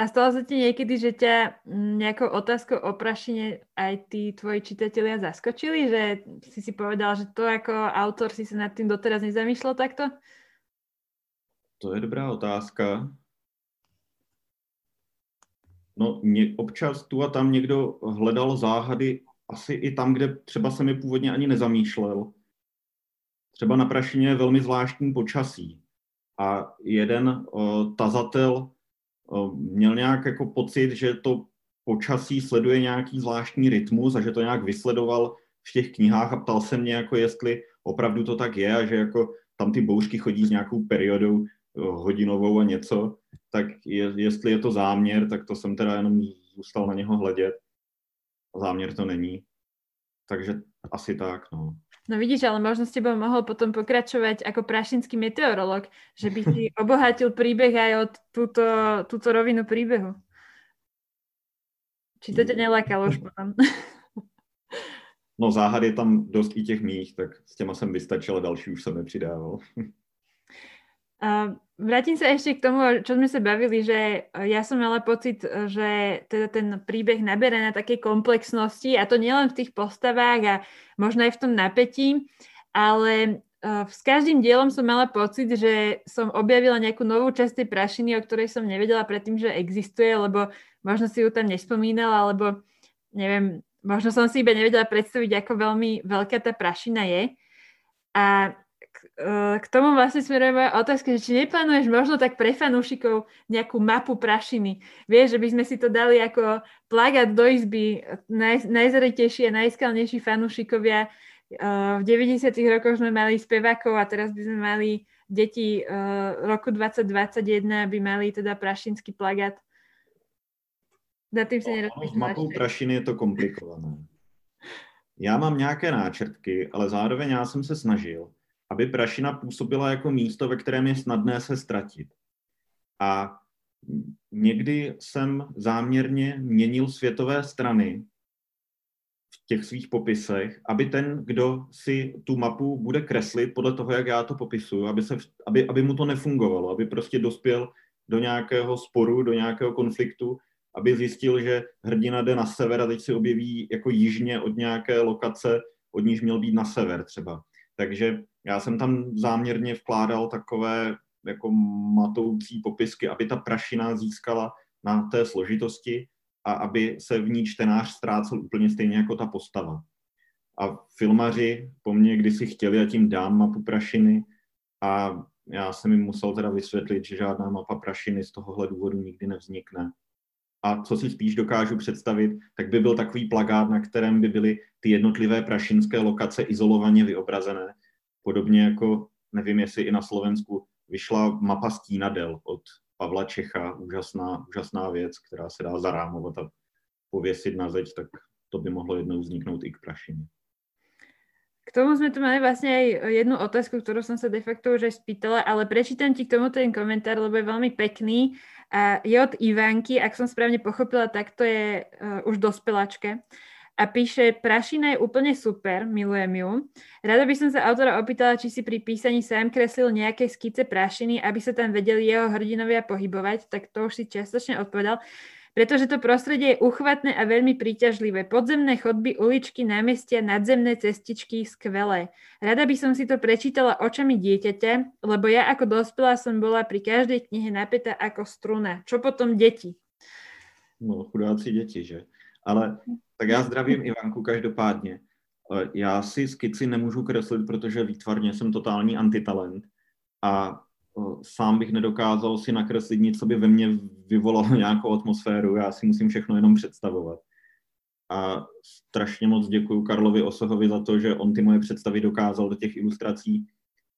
A stalo sa ti niekedy, že ťa mm, nejakou otázkou o prašine aj tí tvoji čitatelia zaskočili? Že si si povedal, že to ako autor si sa nad tým doteraz nezamýšľal takto? To je dobrá otázka. No, mě, občas tu a tam někdo hledal záhady, asi i tam, kde třeba se mi původně ani nezamýšlel. Třeba na prašině je velmi zvláštní počasí. A jeden uh, tazatel měl nějak jako pocit, že to počasí sleduje nějaký zvláštní rytmus a že to nějak vysledoval v těch knihách a ptal se mě, jako jestli opravdu to tak je a že jako tam ty bouřky chodí s nějakou periodou hodinovou a něco, tak je, jestli je to záměr, tak to jsem teda jenom zůstal na něho hledět. Záměr to není. Takže asi tak, no. No vidíš, ale možno s tebou mohol potom pokračovať ako prašinský meteorolog, že by si [laughs] obohatil príbeh aj od túto, túto rovinu príbehu. Či to tě nelákalo už [laughs] potom? no záhad je tam dost i těch mých, tak s těma jsem vystačil a další už jsem nepřidával. Uh, [laughs] vrátim sa ešte k tomu, čo sme sa bavili, že ja som mala pocit, že teda ten príbeh naberá na takej komplexnosti a to nielen v tých postavách a možno aj v tom napätí, ale uh, s každým dielom som mala pocit, že som objavila nejakú novú časť tej prašiny, o ktorej som nevedela predtým, že existuje, lebo možno si ju tam nespomínala, alebo neviem, možno som si iba nevedela predstaviť, ako veľmi veľká tá prašina je. A Eh, k tomu vlastne smeruje moja otázka, že či neplánuješ možno tak pre fanúšikov nejakú mapu prašiny. Vieš, že by sme si to dali ako plagát do izby, naj, najzretejší a najskalnejší fanúšikovia v 90. rokoch sme mali spevákov a teraz by sme mali deti roku 2021 by mali teda prašinský plagát. Na tým si no, S mapou prašiny je to komplikované. Já mám nějaké náčrtky, ale zároveň já jsem se snažil, aby prašina působila jako místo, ve kterém je snadné se ztratit. A někdy jsem záměrně měnil světové strany v těch svých popisech, aby ten, kdo si tu mapu bude kreslit podle toho, jak já to popisuju, aby, se, aby, aby mu to nefungovalo, aby prostě dospěl do nějakého sporu, do nějakého konfliktu, aby zjistil, že hrdina jde na sever a teď se objeví jako jižně od nějaké lokace, od níž měl být na sever třeba. Takže já jsem tam záměrně vkládal takové jako matoucí popisky, aby ta prašina získala na té složitosti a aby se v ní čtenář ztrácel úplně stejně jako ta postava. A filmaři po mně kdysi chtěli, a tím dám mapu prašiny a já jsem jim musel teda vysvětlit, že žádná mapa prašiny z tohohle důvodu nikdy nevznikne. A co si spíš dokážu představit, tak by byl takový plagát, na kterém by byly ty jednotlivé prašinské lokace izolovaně vyobrazené. Podobně jako, nevím, jestli i na Slovensku vyšla mapa Stínadel od Pavla Čecha, úžasná, úžasná věc, která se dá zarámovat a pověsit na zeď, tak to by mohlo jednou vzniknout i k prašině. K tomu sme tu mali vlastne aj jednu otázku, ktorú som sa de facto už aj spýtala, ale prečítam ti k tomu ten komentár, lebo je veľmi pekný. A je od Ivánky, ak som správne pochopila, tak to je uh, už dospeláčka a píše, prašina je úplne super, milujem ju. Rada by som sa autora opýtala, či si pri písaní sám kreslil nejaké skice prašiny, aby sa tam vedeli jeho hrdinovia pohybovať, tak to už si čiastočne odpovedal. Pretože to prostredie je uchvatné a veľmi príťažlivé. Podzemné chodby, uličky, námestia, nadzemné cestičky, skvelé. Rada by som si to prečítala očami dieťaťa, lebo ja ako dospelá som bola pri každej knihe napätá ako struna. Čo potom deti? No, chudáci deti, že? Ale tak já zdravím Ivanku každopádně. Já si skici nemůžu kreslit, protože výtvarně jsem totální antitalent a sám bych nedokázal si nakreslit nic, co by ve mně vyvolalo nějakou atmosféru. Já si musím všechno jenom představovat. A strašně moc děkuji Karlovi Osohovi za to, že on ty moje představy dokázal do těch ilustrací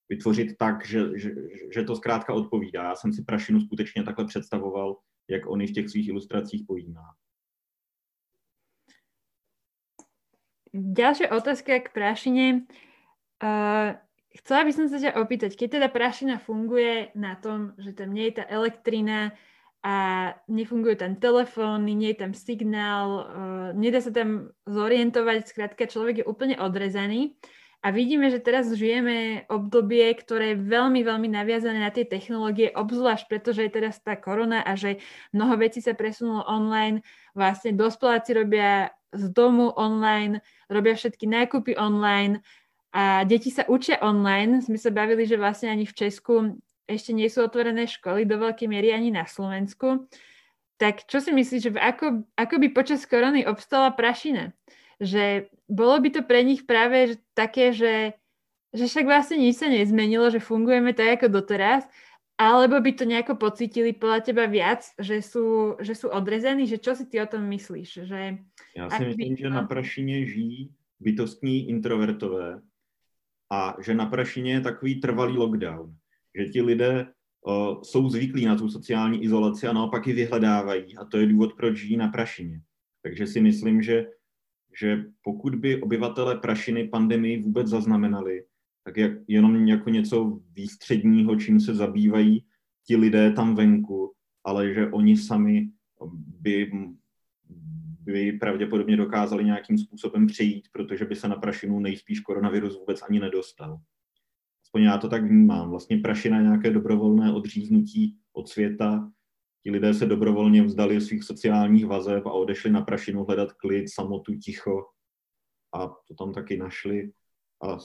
vytvořit tak, že, že, že to zkrátka odpovídá. Já jsem si Prašinu skutečně takhle představoval, jak on i v těch svých ilustracích pojímá. Ďalšia otázka k prašine. Uh, chcela by som sa ťa opýtať, keď teda prašina funguje na tom, že tam nie je tá elektrina a nefunguje tam telefón, nie je tam signál, uh, nedá sa tam zorientovať, skrátka človek je úplne odrezaný. A vidíme, že teraz žijeme obdobie, ktoré je veľmi, veľmi naviazané na tie technológie, obzvlášť pretože je teraz tá korona a že mnoho vecí sa presunulo online. Vlastne dospeláci robia z domu online, robia všetky nákupy online a deti sa učia online. Sme sa bavili, že vlastne ani v Česku ešte nie sú otvorené školy, do veľkej miery ani na Slovensku. Tak čo si myslíš, že ako, ako by počas korony obstala prašina? Že bolo by to pre nich práve také, že, že však vlastne nič sa nezmenilo, že fungujeme tak ako doteraz alebo by to nejako pocítili podľa teba viac, že sú, že sú odrezaní? Že čo si ty o tom myslíš? Že, Já si myslím, by... že na Prašině žijí bytostní introvertové a že na Prašině je takový trvalý lockdown. Že ti lidé o, jsou zvyklí na tu sociální izolaci a naopak ji vyhledávají a to je důvod, proč žijí na Prašině. Takže si myslím, že, že pokud by obyvatele Prašiny pandemii vůbec zaznamenali, tak jak, jenom jako něco výstředního, čím se zabývají ti lidé tam venku, ale že oni sami by, by pravděpodobně dokázali nějakým způsobem přejít, protože by se na prašinu nejspíš koronavirus vůbec ani nedostal. Aspoň já to tak vnímám. Vlastně prašina nějaké dobrovolné odříznutí od světa. Ti lidé se dobrovolně vzdali svých sociálních vazeb a odešli na prašinu hledat klid, samotu, ticho. A to tam taky našli. A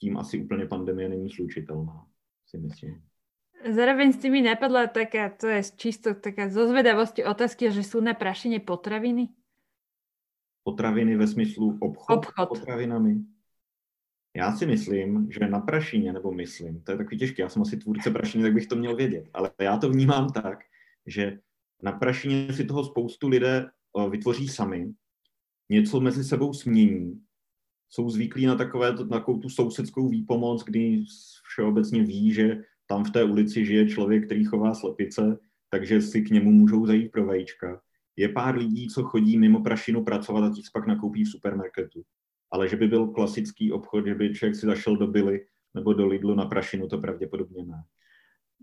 tím asi úplně pandemie není slučitelná, si myslím. Zároveň s tými napadla taká, to je čisto taká zo zvedavosti otázky, že sú na prašine potraviny? Potraviny ve smyslu obchod, obchod. potravinami? Já si myslím, že na prašině, nebo myslím, to je takový těžké, já jsem asi tvůrce prašiny, tak bych to měl vědět, ale já to vnímám tak, že na prašině si toho spoustu lidé vytvoří sami, něco mezi sebou smění jsou zvyklí na takové, na takovou tu sousedskou výpomoc, kdy všeobecně ví, že tam v té ulici žije člověk, který chová slepice, takže si k němu můžou zajít pro vajíčka. Je pár lidí, co chodí mimo prašinu pracovat a ti pak nakoupí v supermarketu. Ale že by byl klasický obchod, že by člověk si zašel do Billy nebo do Lidlu na prašinu, to pravděpodobně ne.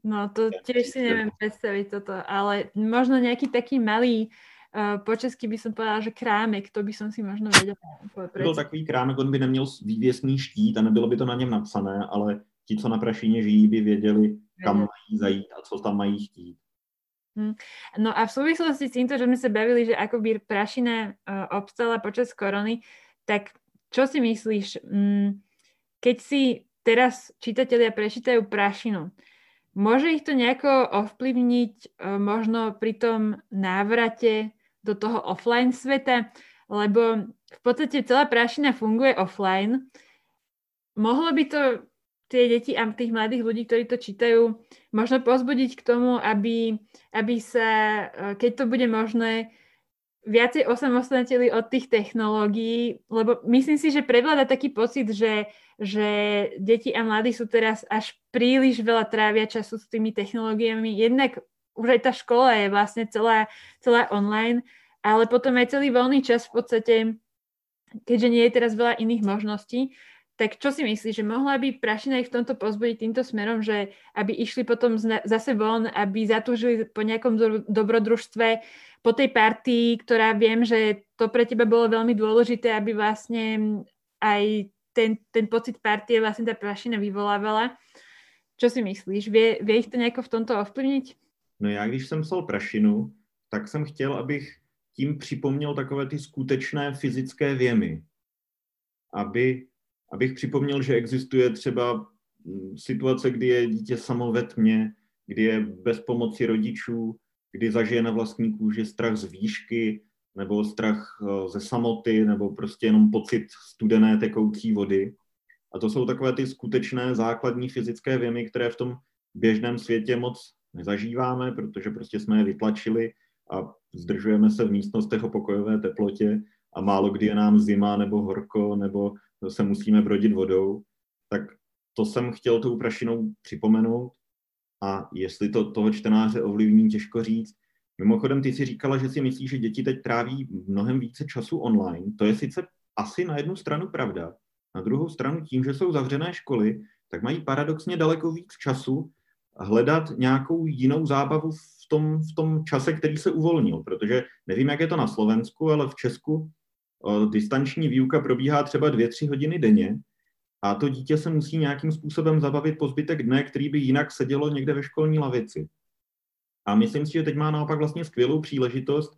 No to tiež si neviem predstaviť toto, ale možno nejaký taký malý, uh, po česky by som povedala, že krámek, to by som si možno vedela To byl takový krámek, on by neměl vývěsný štít a nebylo by to na něm napsané, ale ti, co na Prašině žijí, by věděli, kam mají zajít a co tam mají chtít. Hm. No a v súvislosti s týmto, že sme sa bavili, že ako by prašina uh, obstala počas korony, tak čo si myslíš, um, keď si teraz čitatelia prečítajú prašinu, Môže ich to nejako ovplyvniť e, možno pri tom návrate do toho offline sveta? Lebo v podstate celá prášina funguje offline. Mohlo by to tie deti a tých mladých ľudí, ktorí to čítajú, možno pozbudiť k tomu, aby, aby sa, e, keď to bude možné, viacej osamostatnili od tých technológií, lebo myslím si, že prevláda taký pocit, že, že deti a mladí sú teraz až príliš veľa trávia času s tými technológiami. Jednak už aj tá škola je vlastne celá, celá online, ale potom aj celý voľný čas v podstate, keďže nie je teraz veľa iných možností, tak čo si myslíš, že mohla by Prašina ich v tomto pozbudiť týmto smerom, že aby išli potom zase von, aby zatúžili po nejakom dobrodružstve, po tej partii, ktorá viem, že to pre teba bolo veľmi dôležité, aby vlastne aj ten, ten pocit partie vlastne tá prašina vyvolávala. Čo si myslíš? Vie, vie ich to nejako v tomto ovplyvniť? No já, když jsem psal prašinu, tak jsem chtěl, abych tím připomněl takové ty skutečné fyzické věmy. Aby, abych připomněl, že existuje třeba mm, situace, kdy je dítě samo ve tmě, kdy je bez pomoci rodičů, kdy zažije na vlastní kůži strach z výšky, nebo strach eh, ze samoty, nebo prostě jenom pocit studené tekoucí vody. A to jsou takové ty skutečné základní fyzické věmy, které v tom běžném světě moc nezažíváme, protože prostě jsme je vytlačili a zdržujeme se v místnostech o pokojové teplotě a málo kdy je nám zima nebo horko, nebo se musíme brodit vodou. Tak to jsem chtěl tou prašinou připomenout a jestli to toho čtenáře ovlivní, těžko říct. Mimochodem, ty si říkala, že si myslíš, že děti teď tráví mnohem více času online. To je sice asi na jednu stranu pravda. Na druhou stranu tím, že jsou zavřené školy, tak mají paradoxně daleko víc času hledat nějakou jinou zábavu v tom, v tom čase, který se uvolnil. Protože nevím, jak je to na Slovensku, ale v Česku o, distanční výuka probíhá třeba dvě, tři hodiny denně a to dítě se musí nějakým způsobem zabavit po zbytek dne, který by jinak sedělo někde ve školní lavici. A myslím si, že teď má naopak vlastně skvělou příležitost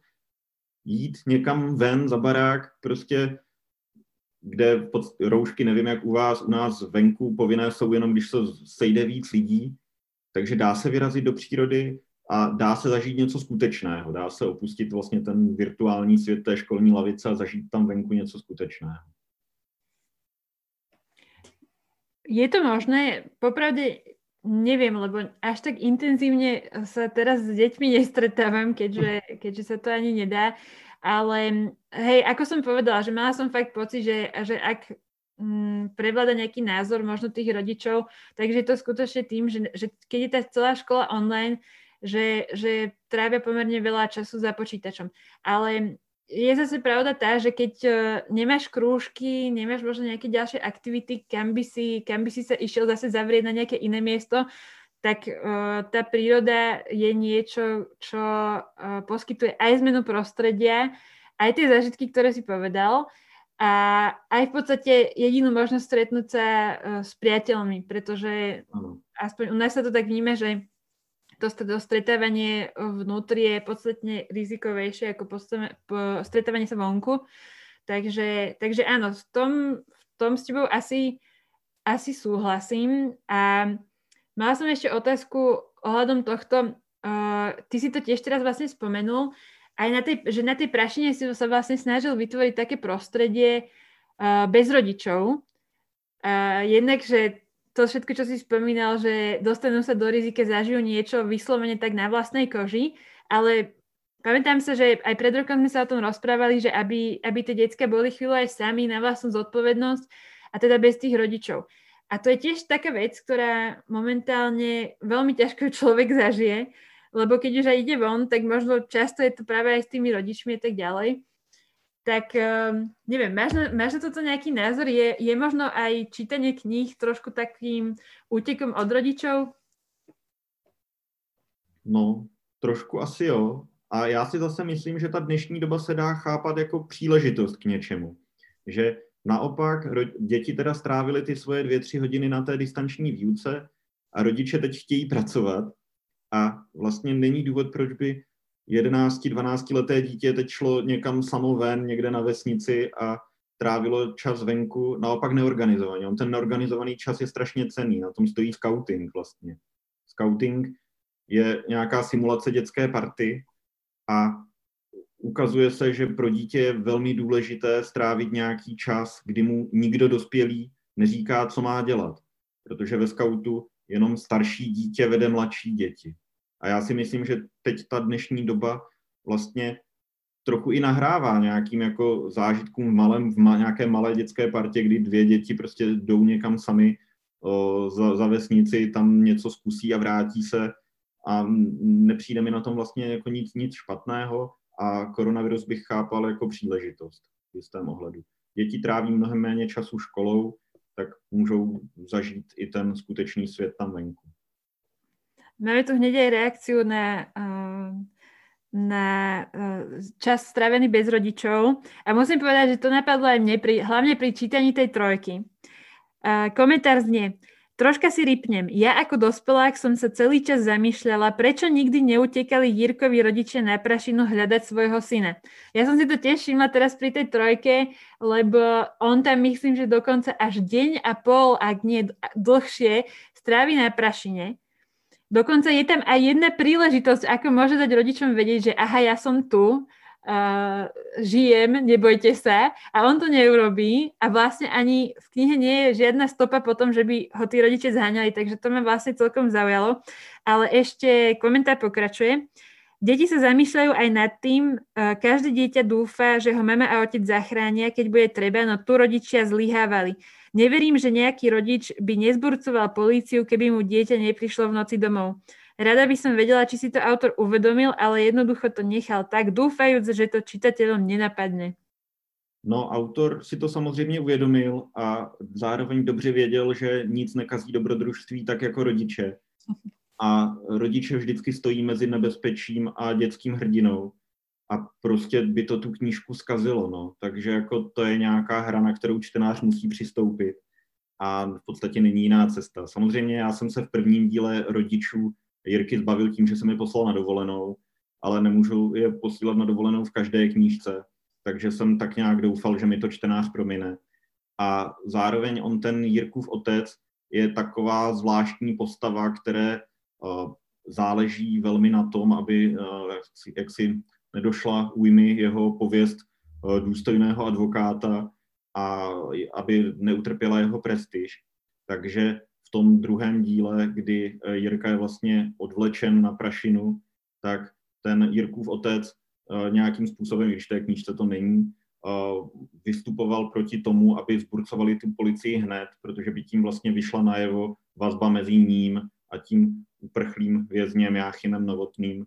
jít někam ven za barák, prostě kde pod roušky, nevím jak u vás, u nás venku povinné jsou jenom, když se sejde víc lidí, takže dá se vyrazit do přírody a dá se zažít něco skutečného. Dá se opustit vlastně ten virtuální svět té školní lavice a zažít tam venku něco skutečného. Je to možné? Popravde neviem, lebo až tak intenzívne sa teraz s deťmi [laughs] nestretávam, keďže, keďže sa to ani nedá. Ale hej, ako som povedala, že mala som fakt pocit, že, že ak mm, prevláda nejaký názor možno tých rodičov, takže je to skutočne tým, že, že keď je tá celá škola online, že, že trávia pomerne veľa času za počítačom. Ale je zase pravda tá, že keď uh, nemáš krúžky, nemáš možno nejaké ďalšie aktivity, kam by si, kam by si sa išiel zase zavrieť na nejaké iné miesto, tak uh, tá príroda je niečo, čo uh, poskytuje aj zmenu prostredia, aj tie zážitky, ktoré si povedal, a aj v podstate jedinú možnosť stretnúť sa uh, s priateľmi, pretože aspoň u nás sa to tak vníme, že to, stretávanie vnútri je podstatne rizikovejšie ako stretávanie sa vonku. Takže, takže áno, v tom, v tom s tebou asi, asi súhlasím. A mala som ešte otázku ohľadom tohto. Uh, ty si to tiež teraz vlastne spomenul, aj na tej, že na tej prašine si sa vlastne snažil vytvoriť také prostredie uh, bez rodičov. Uh, jednak, že to všetko, čo si spomínal, že dostanú sa do rizike, zažijú niečo vyslovene tak na vlastnej koži, ale pamätám sa, že aj pred rokom sme sa o tom rozprávali, že aby, aby tie decka boli chvíľu aj sami na vlastnú zodpovednosť a teda bez tých rodičov. A to je tiež taká vec, ktorá momentálne veľmi ťažko [laughs] človek zažije, lebo keď už aj ide von, tak možno často je to práve aj s tými rodičmi a tak ďalej. Tak um, neviem, máš na, máš na toto nejaký názor? Je, je možno aj čítanie kníh trošku takým útekom od rodičov? No, trošku asi jo. A já si zase myslím, že ta dnešní doba se dá chápat jako příležitost k něčemu. Že naopak děti teda strávily ty svoje dvě, tři hodiny na té distanční výuce a rodiče teď chtějí pracovat a vlastně není důvod, proč by 11-12 leté dítě teď šlo někam samo ven, někde na vesnici a trávilo čas venku, naopak neorganizovaně. On ten neorganizovaný čas je strašně cený, na tom stojí scouting vlastně. Scouting je nějaká simulace dětské party a ukazuje se, že pro dítě je velmi důležité strávit nějaký čas, kdy mu nikdo dospělý neříká, co má dělat. Protože ve skautu jenom starší dítě vede mladší děti. A já si myslím, že teď ta dnešní doba vlastně trochu i nahrává nějakým jako zážitkům v, malém, v ma, nějaké malé dětské partě, kdy dvě děti prostě jdou někam sami o, za, za vesnici, tam něco zkusí a vrátí se a nepřijde mi na tom vlastně jako nic, nic špatného a koronavirus bych chápal jako příležitost v jistém ohledu. Děti tráví mnohem méně času školou, tak můžou zažít i ten skutečný svět tam venku. Máme tu hneď aj reakciu na, eh, na eh, čas stravený bez rodičov. A musím povedať, že to napadlo aj mne, pri, hlavne pri čítaní tej trojky. Komentár znie, Troška si rypnem. Ja ako dospelák som sa celý čas zamýšľala, prečo nikdy neutekali Jirkovi rodičia na prašinu hľadať svojho syna. Ja som si to tiež všimla teraz pri tej trojke, lebo on tam myslím, že dokonca až deň a pol, ak nie dlhšie, strávi na prašine. Dokonca je tam aj jedna príležitosť, ako môže dať rodičom vedieť, že aha, ja som tu, uh, žijem, nebojte sa. A on to neurobí a vlastne ani v knihe nie je žiadna stopa po tom, že by ho tí rodiče zháňali, takže to ma vlastne celkom zaujalo. Ale ešte komentár pokračuje. Deti sa zamýšľajú aj nad tým, uh, každé dieťa dúfa, že ho mama a otec zachránia, keď bude treba, no tu rodičia zlyhávali. Neverím, že nejaký rodič by nezburcoval políciu, keby mu dieťa neprišlo v noci domov. Rada by som vedela, či si to autor uvedomil, ale jednoducho to nechal tak, doufajúc, že to čitateľom nenapadne. No, autor si to samozřejmě uvědomil a zároveň dobře věděl, že nic nekazí dobrodružství tak jako rodiče. [laughs] A rodiče vždycky stojí mezi nebezpečím a dětským hrdinou. A prostě by to tu knížku zkazilo, no. Takže jako to je nějaká hra, na kterou čtenář musí přistoupit. A v podstatě není jiná cesta. Samozřejmě já jsem se v prvním díle rodičů Jirky zbavil tím, že jsem je poslal na dovolenou, ale nemůžu je posílat na dovolenou v každé knížce, takže jsem tak nějak doufal, že mi to čtenář promine. A zároveň on ten Jirkův otec je taková zvláštní postava, které uh, záleží velmi na tom, aby uh, jak si nedošla újmy jeho pověst uh, důstojného advokáta a aby neutrpěla jeho prestiž. Takže v tom druhém díle, kdy eh, Jirka je vlastně odvlečen na prašinu, tak ten Jirkův otec eh, nějakým způsobem, když té knížce to není, eh, vystupoval proti tomu, aby zburcovali tu policii hned, protože by tím vlastně vyšla najevo vazba mezi ním a tím uprchlým vězněm Jáchymem Novotným,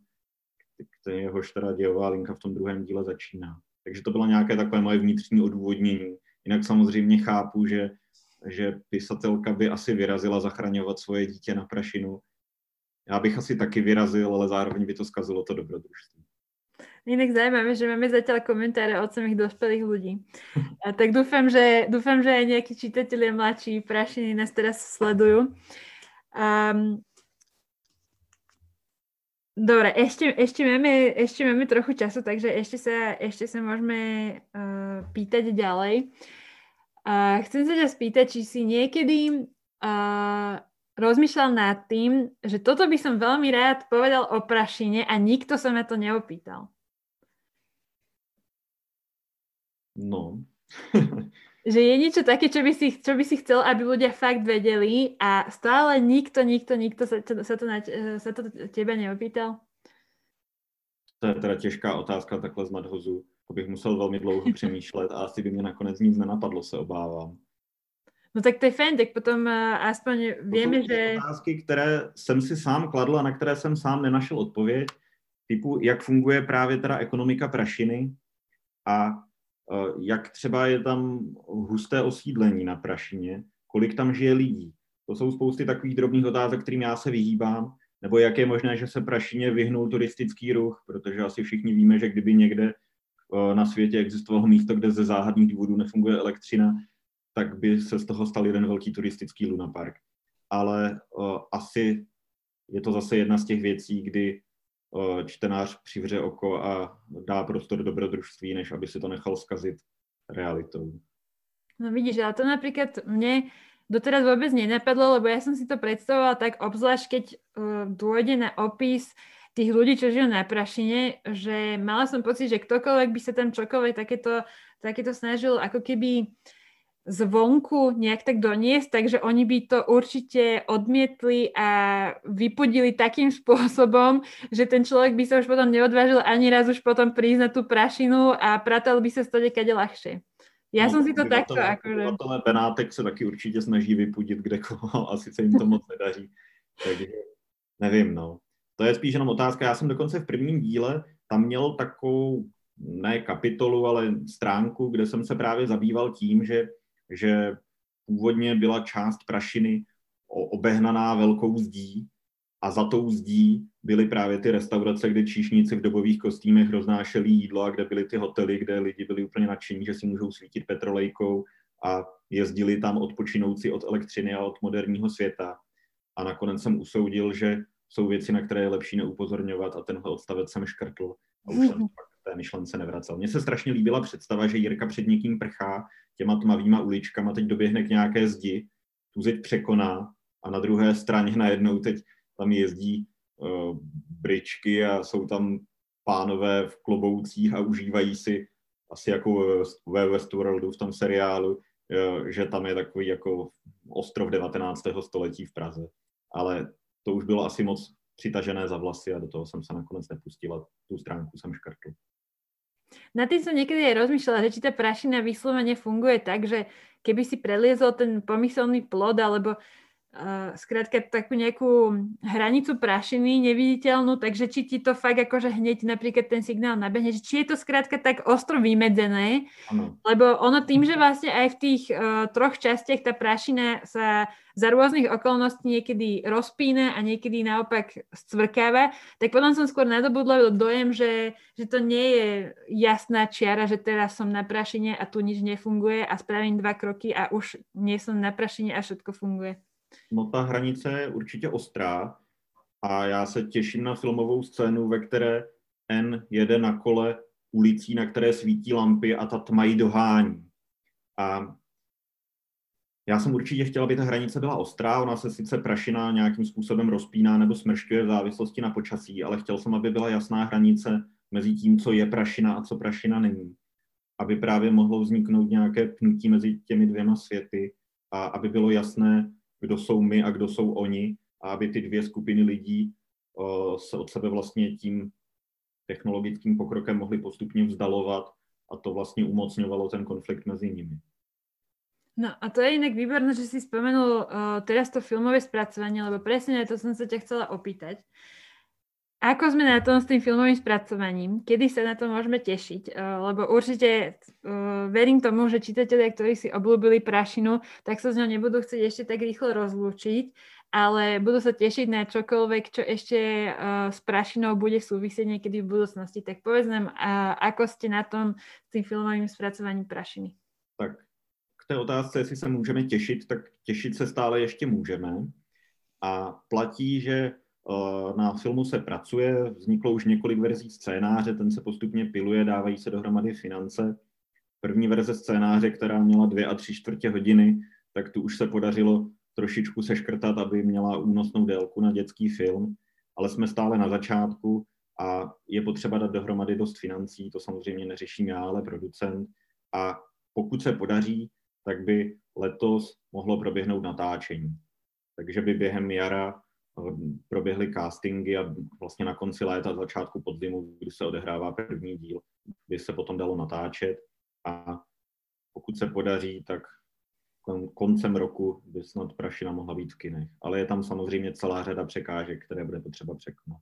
jehož teda dějová linka v tom druhém díle začíná. Takže to bylo nějaké takové moje vnitřní odůvodnění. Jinak samozřejmě chápu, že že pisatelka by asi vyrazila zachraňovat svoje dítě na prašinu. Já bych asi taky vyrazil, ale zároveň by to skazilo to dobrodružství. Inak zaujímavé, že máme zatiaľ komentáre od samých dospelých ľudí. [laughs] A tak dúfam, že, dúfam, že aj nejakí čitatelia mladší prašiny nás teraz sledujú. Um, dobre, ešte, ešte, máme, ešte máme trochu času, takže ešte sa, ešte sa môžeme uh, pýtať ďalej. A chcem sa ťa spýtať, či si niekedy uh, rozmýšľal nad tým, že toto by som veľmi rád povedal o prašine a nikto sa ma to neopýtal. No. [laughs] že je niečo také, čo by, si, čo by si chcel, aby ľudia fakt vedeli a stále nikto, nikto, nikto sa, sa, to, na, sa to teba neopýtal? To je teda těžká otázka takhle z nadhozu. To bych musel velmi dlouho [laughs] přemýšlet a asi by mě nakonec nic nenapadlo, se obávám. No tak to je fajn, tak potom uh, aspoň víme, že... otázky, které jsem si sám kladl a na které jsem sám nenašel odpověď, typu, jak funguje právě teda ekonomika prašiny a jak třeba je tam husté osídlení na prašině, kolik tam žije lidí. To jsou spousty takových drobných otázek, kterým já se vyhýbám, nebo jak je možné, že se prašině vyhnul turistický ruch, protože asi všichni víme, že kdyby někde uh, na světě existovalo místo, kde ze záhadných důvodů nefunguje elektřina, tak by se z toho stal jeden velký turistický lunapark. Ale uh, asi je to zase jedna z těch věcí, kdy čtenář přivře oko a dá prostor dobrodružství, než aby si to nechal zkazit realitou. No vidíš, ale to napríklad mne doteraz vôbec nenapadlo, lebo ja som si to predstavovala tak, obzvlášť keď uh, dôjde na opis tých ľudí, čo žijú na prašine, že mala som pocit, že ktokoľvek by sa tam čokoľvek takéto, takéto snažil ako keby uh, zvonku nejak tak doniesť, takže oni by to určite odmietli a vypudili takým [laughs] spôsobom, že ten človek by sa už potom neodvážil ani raz už potom prísť na tú prašinu a pratal by sa stade kade ľahšie. Já no, jsem si to takto akože... Benátek se taky určitě snaží vypudit kde koho, [laughs] asi se jim to moc nedaří. Takže nevím, no. To je spíš jenom otázka. Já jsem dokonce v prvním díle tam měl takovou, ne kapitolu, ale stránku, kde jsem se právě zabýval tím, že že původně byla část prašiny obehnaná velkou zdí a za tou zdí byly právě ty restaurace, kde číšníci v dobových kostýmech roznášeli jídlo a kde byly ty hotely, kde lidi byli úplně nadšení, že si můžou svítit petrolejkou a jezdili tam odpočinouci od elektřiny a od moderního světa. A nakonec jsem usoudil, že jsou věci, na které je lepší neupozorňovat a tenhle odstavec jsem škrtl a už jsem pak [laughs] té myšlence nevracel. Mně se strašně líbila představa, že Jirka před někým prchá těma tmavýma uličkama, teď doběhne k nějaké zdi, tu zeď překoná a na druhé straně najednou teď tam jezdí uh, bričky a jsou tam pánové v kloboucích a užívají si asi jako ve Westworldu v tom seriálu, uh, že tam je takový jako ostrov 19. století v Praze. Ale to už bylo asi moc přitažené za vlasy a do toho jsem se nakonec nepustila. Tu stránku jsem škrtl. Na tým som niekedy aj rozmýšľala, že či tá prašina vyslovene funguje tak, že keby si preliezol ten pomyselný plod alebo skrátka takú nejakú hranicu prašiny neviditeľnú, takže či ti to fakt akože hneď napríklad ten signál nabehne, že či je to skrátka tak ostro vymedzené, ano. lebo ono tým, že vlastne aj v tých uh, troch častiach tá prašina sa za rôznych okolností niekedy rozpína a niekedy naopak scvrkáva, tak potom som skôr nadobudla dojem, že, že to nie je jasná čiara, že teraz som na prašine a tu nič nefunguje a spravím dva kroky a už nie som na prašine a všetko funguje. No ta hranice je určitě ostrá a já se těším na filmovou scénu, ve které N jede na kole ulicí, na které svítí lampy a ta tma jí dohání. A já jsem určitě chtěla, aby ta hranice byla ostrá, ona se sice prašina nějakým způsobem rozpíná nebo smršťuje v závislosti na počasí, ale chtěl jsem, aby byla jasná hranice mezi tím, co je prašina a co prašina není. Aby právě mohlo vzniknout nějaké pnutí mezi těmi dvěma světy a aby bylo jasné, kdo jsou my a kdo jsou oni a aby ty dvě skupiny lidí se od sebe vlastně tím technologickým pokrokem mohly postupně vzdalovat a to vlastně umocňovalo ten konflikt mezi nimi. No a to je inak výborné, že si spomenul uh, teraz to filmové spracovanie, lebo presne to som sa ťa chcela opýtať. Ako sme na tom s tým filmovým spracovaním? Kedy sa na to môžeme tešiť? Uh, lebo určite uh, verím tomu, že čitatelia, ktorí si obľúbili prašinu, tak sa s ňou nebudú chcieť ešte tak rýchlo rozlúčiť, ale budú sa tešiť na čokoľvek, čo ešte uh, s prašinou bude súvisieť niekedy v budúcnosti. Tak povedz nám, ako ste na tom s tým filmovým spracovaním prašiny? Tak k té otázce, jestli se můžeme těšit, tak těšit se stále ještě můžeme. A platí, že Eh, na filmu se pracuje, vzniklo už několik verzí scénáře, ten se postupně piluje, dávají se dohromady finance. První verze scénáře, která měla dvě a tři čtvrtě hodiny, tak tu už se podařilo trošičku seškrtat, aby měla únosnou délku na dětský film, ale jsme stále na začátku a je potřeba dát dohromady dost financí, to samozřejmě neřeším já, ale producent. A pokud se podaří, tak by letos mohlo proběhnout natáčení. Takže by během jara proběhly castingy a vlastně na konci léta, začátku podzimu, kdy se odehrává první díl, by se potom dalo natáčet a pokud se podaří, tak koncem roku by snad Prašina mohla být v kinech. Ale je tam samozřejmě celá řada překážek, které bude potřeba překonat.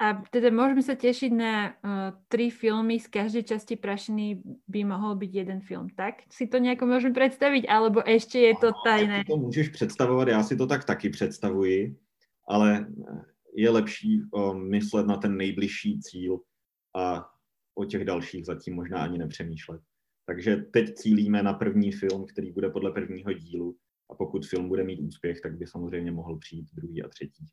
A teda môžeme sa tešiť na uh, tri filmy, z každej časti Prašiny by mohol byť jeden film, tak? Si to nejako môžeme predstaviť, alebo ešte je to tajné? To můžeš představovat, já si to tak taky představuji, ale je lepší uh, myslet na ten nejbližší cíl a o těch dalších zatím možná ani nepřemýšlet. Takže teď cílíme na první film, který bude podle prvního dílu a pokud film bude mít úspěch, tak by samozřejmě mohl přijít druhý a třetí.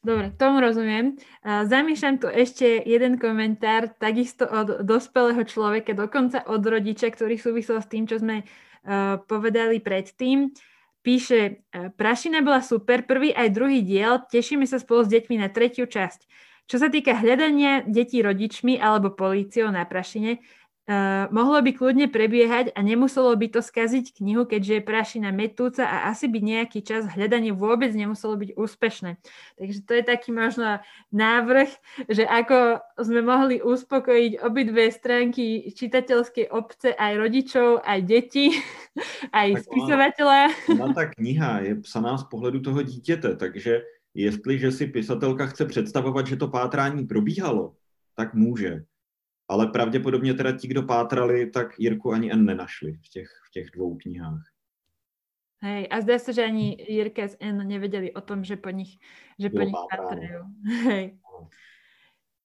Dobre, tomu rozumiem. Zamýšľam tu ešte jeden komentár, takisto od dospelého človeka, dokonca od rodiča, ktorý súvisel s tým, čo sme uh, povedali predtým. Píše, Prašina bola super, prvý aj druhý diel, tešíme sa spolu s deťmi na tretiu časť. Čo sa týka hľadania detí rodičmi alebo políciou na Prašine, Uh, mohlo by kľudne prebiehať a nemuselo by to skaziť knihu, keďže je prašina metúca a asi by nejaký čas hľadanie vôbec nemuselo byť úspešné. Takže to je taký možno návrh, že ako sme mohli uspokojiť obidve stránky čitateľskej obce, aj rodičov, aj detí, [laughs] aj spisovateľa. Ona ta kniha je psaná z pohledu toho dítěte, takže jestliže si pisatelka chce představovat, že to pátrání probíhalo, tak může ale pravděpodobně teda ti, kdo pátrali, tak Jirku ani N nenašli v těch, v těch dvou knihách. Hej, a zdá se, že ani Jirka s N nevěděli o tom, že po nich, že po nich pátrají. [laughs] Hej.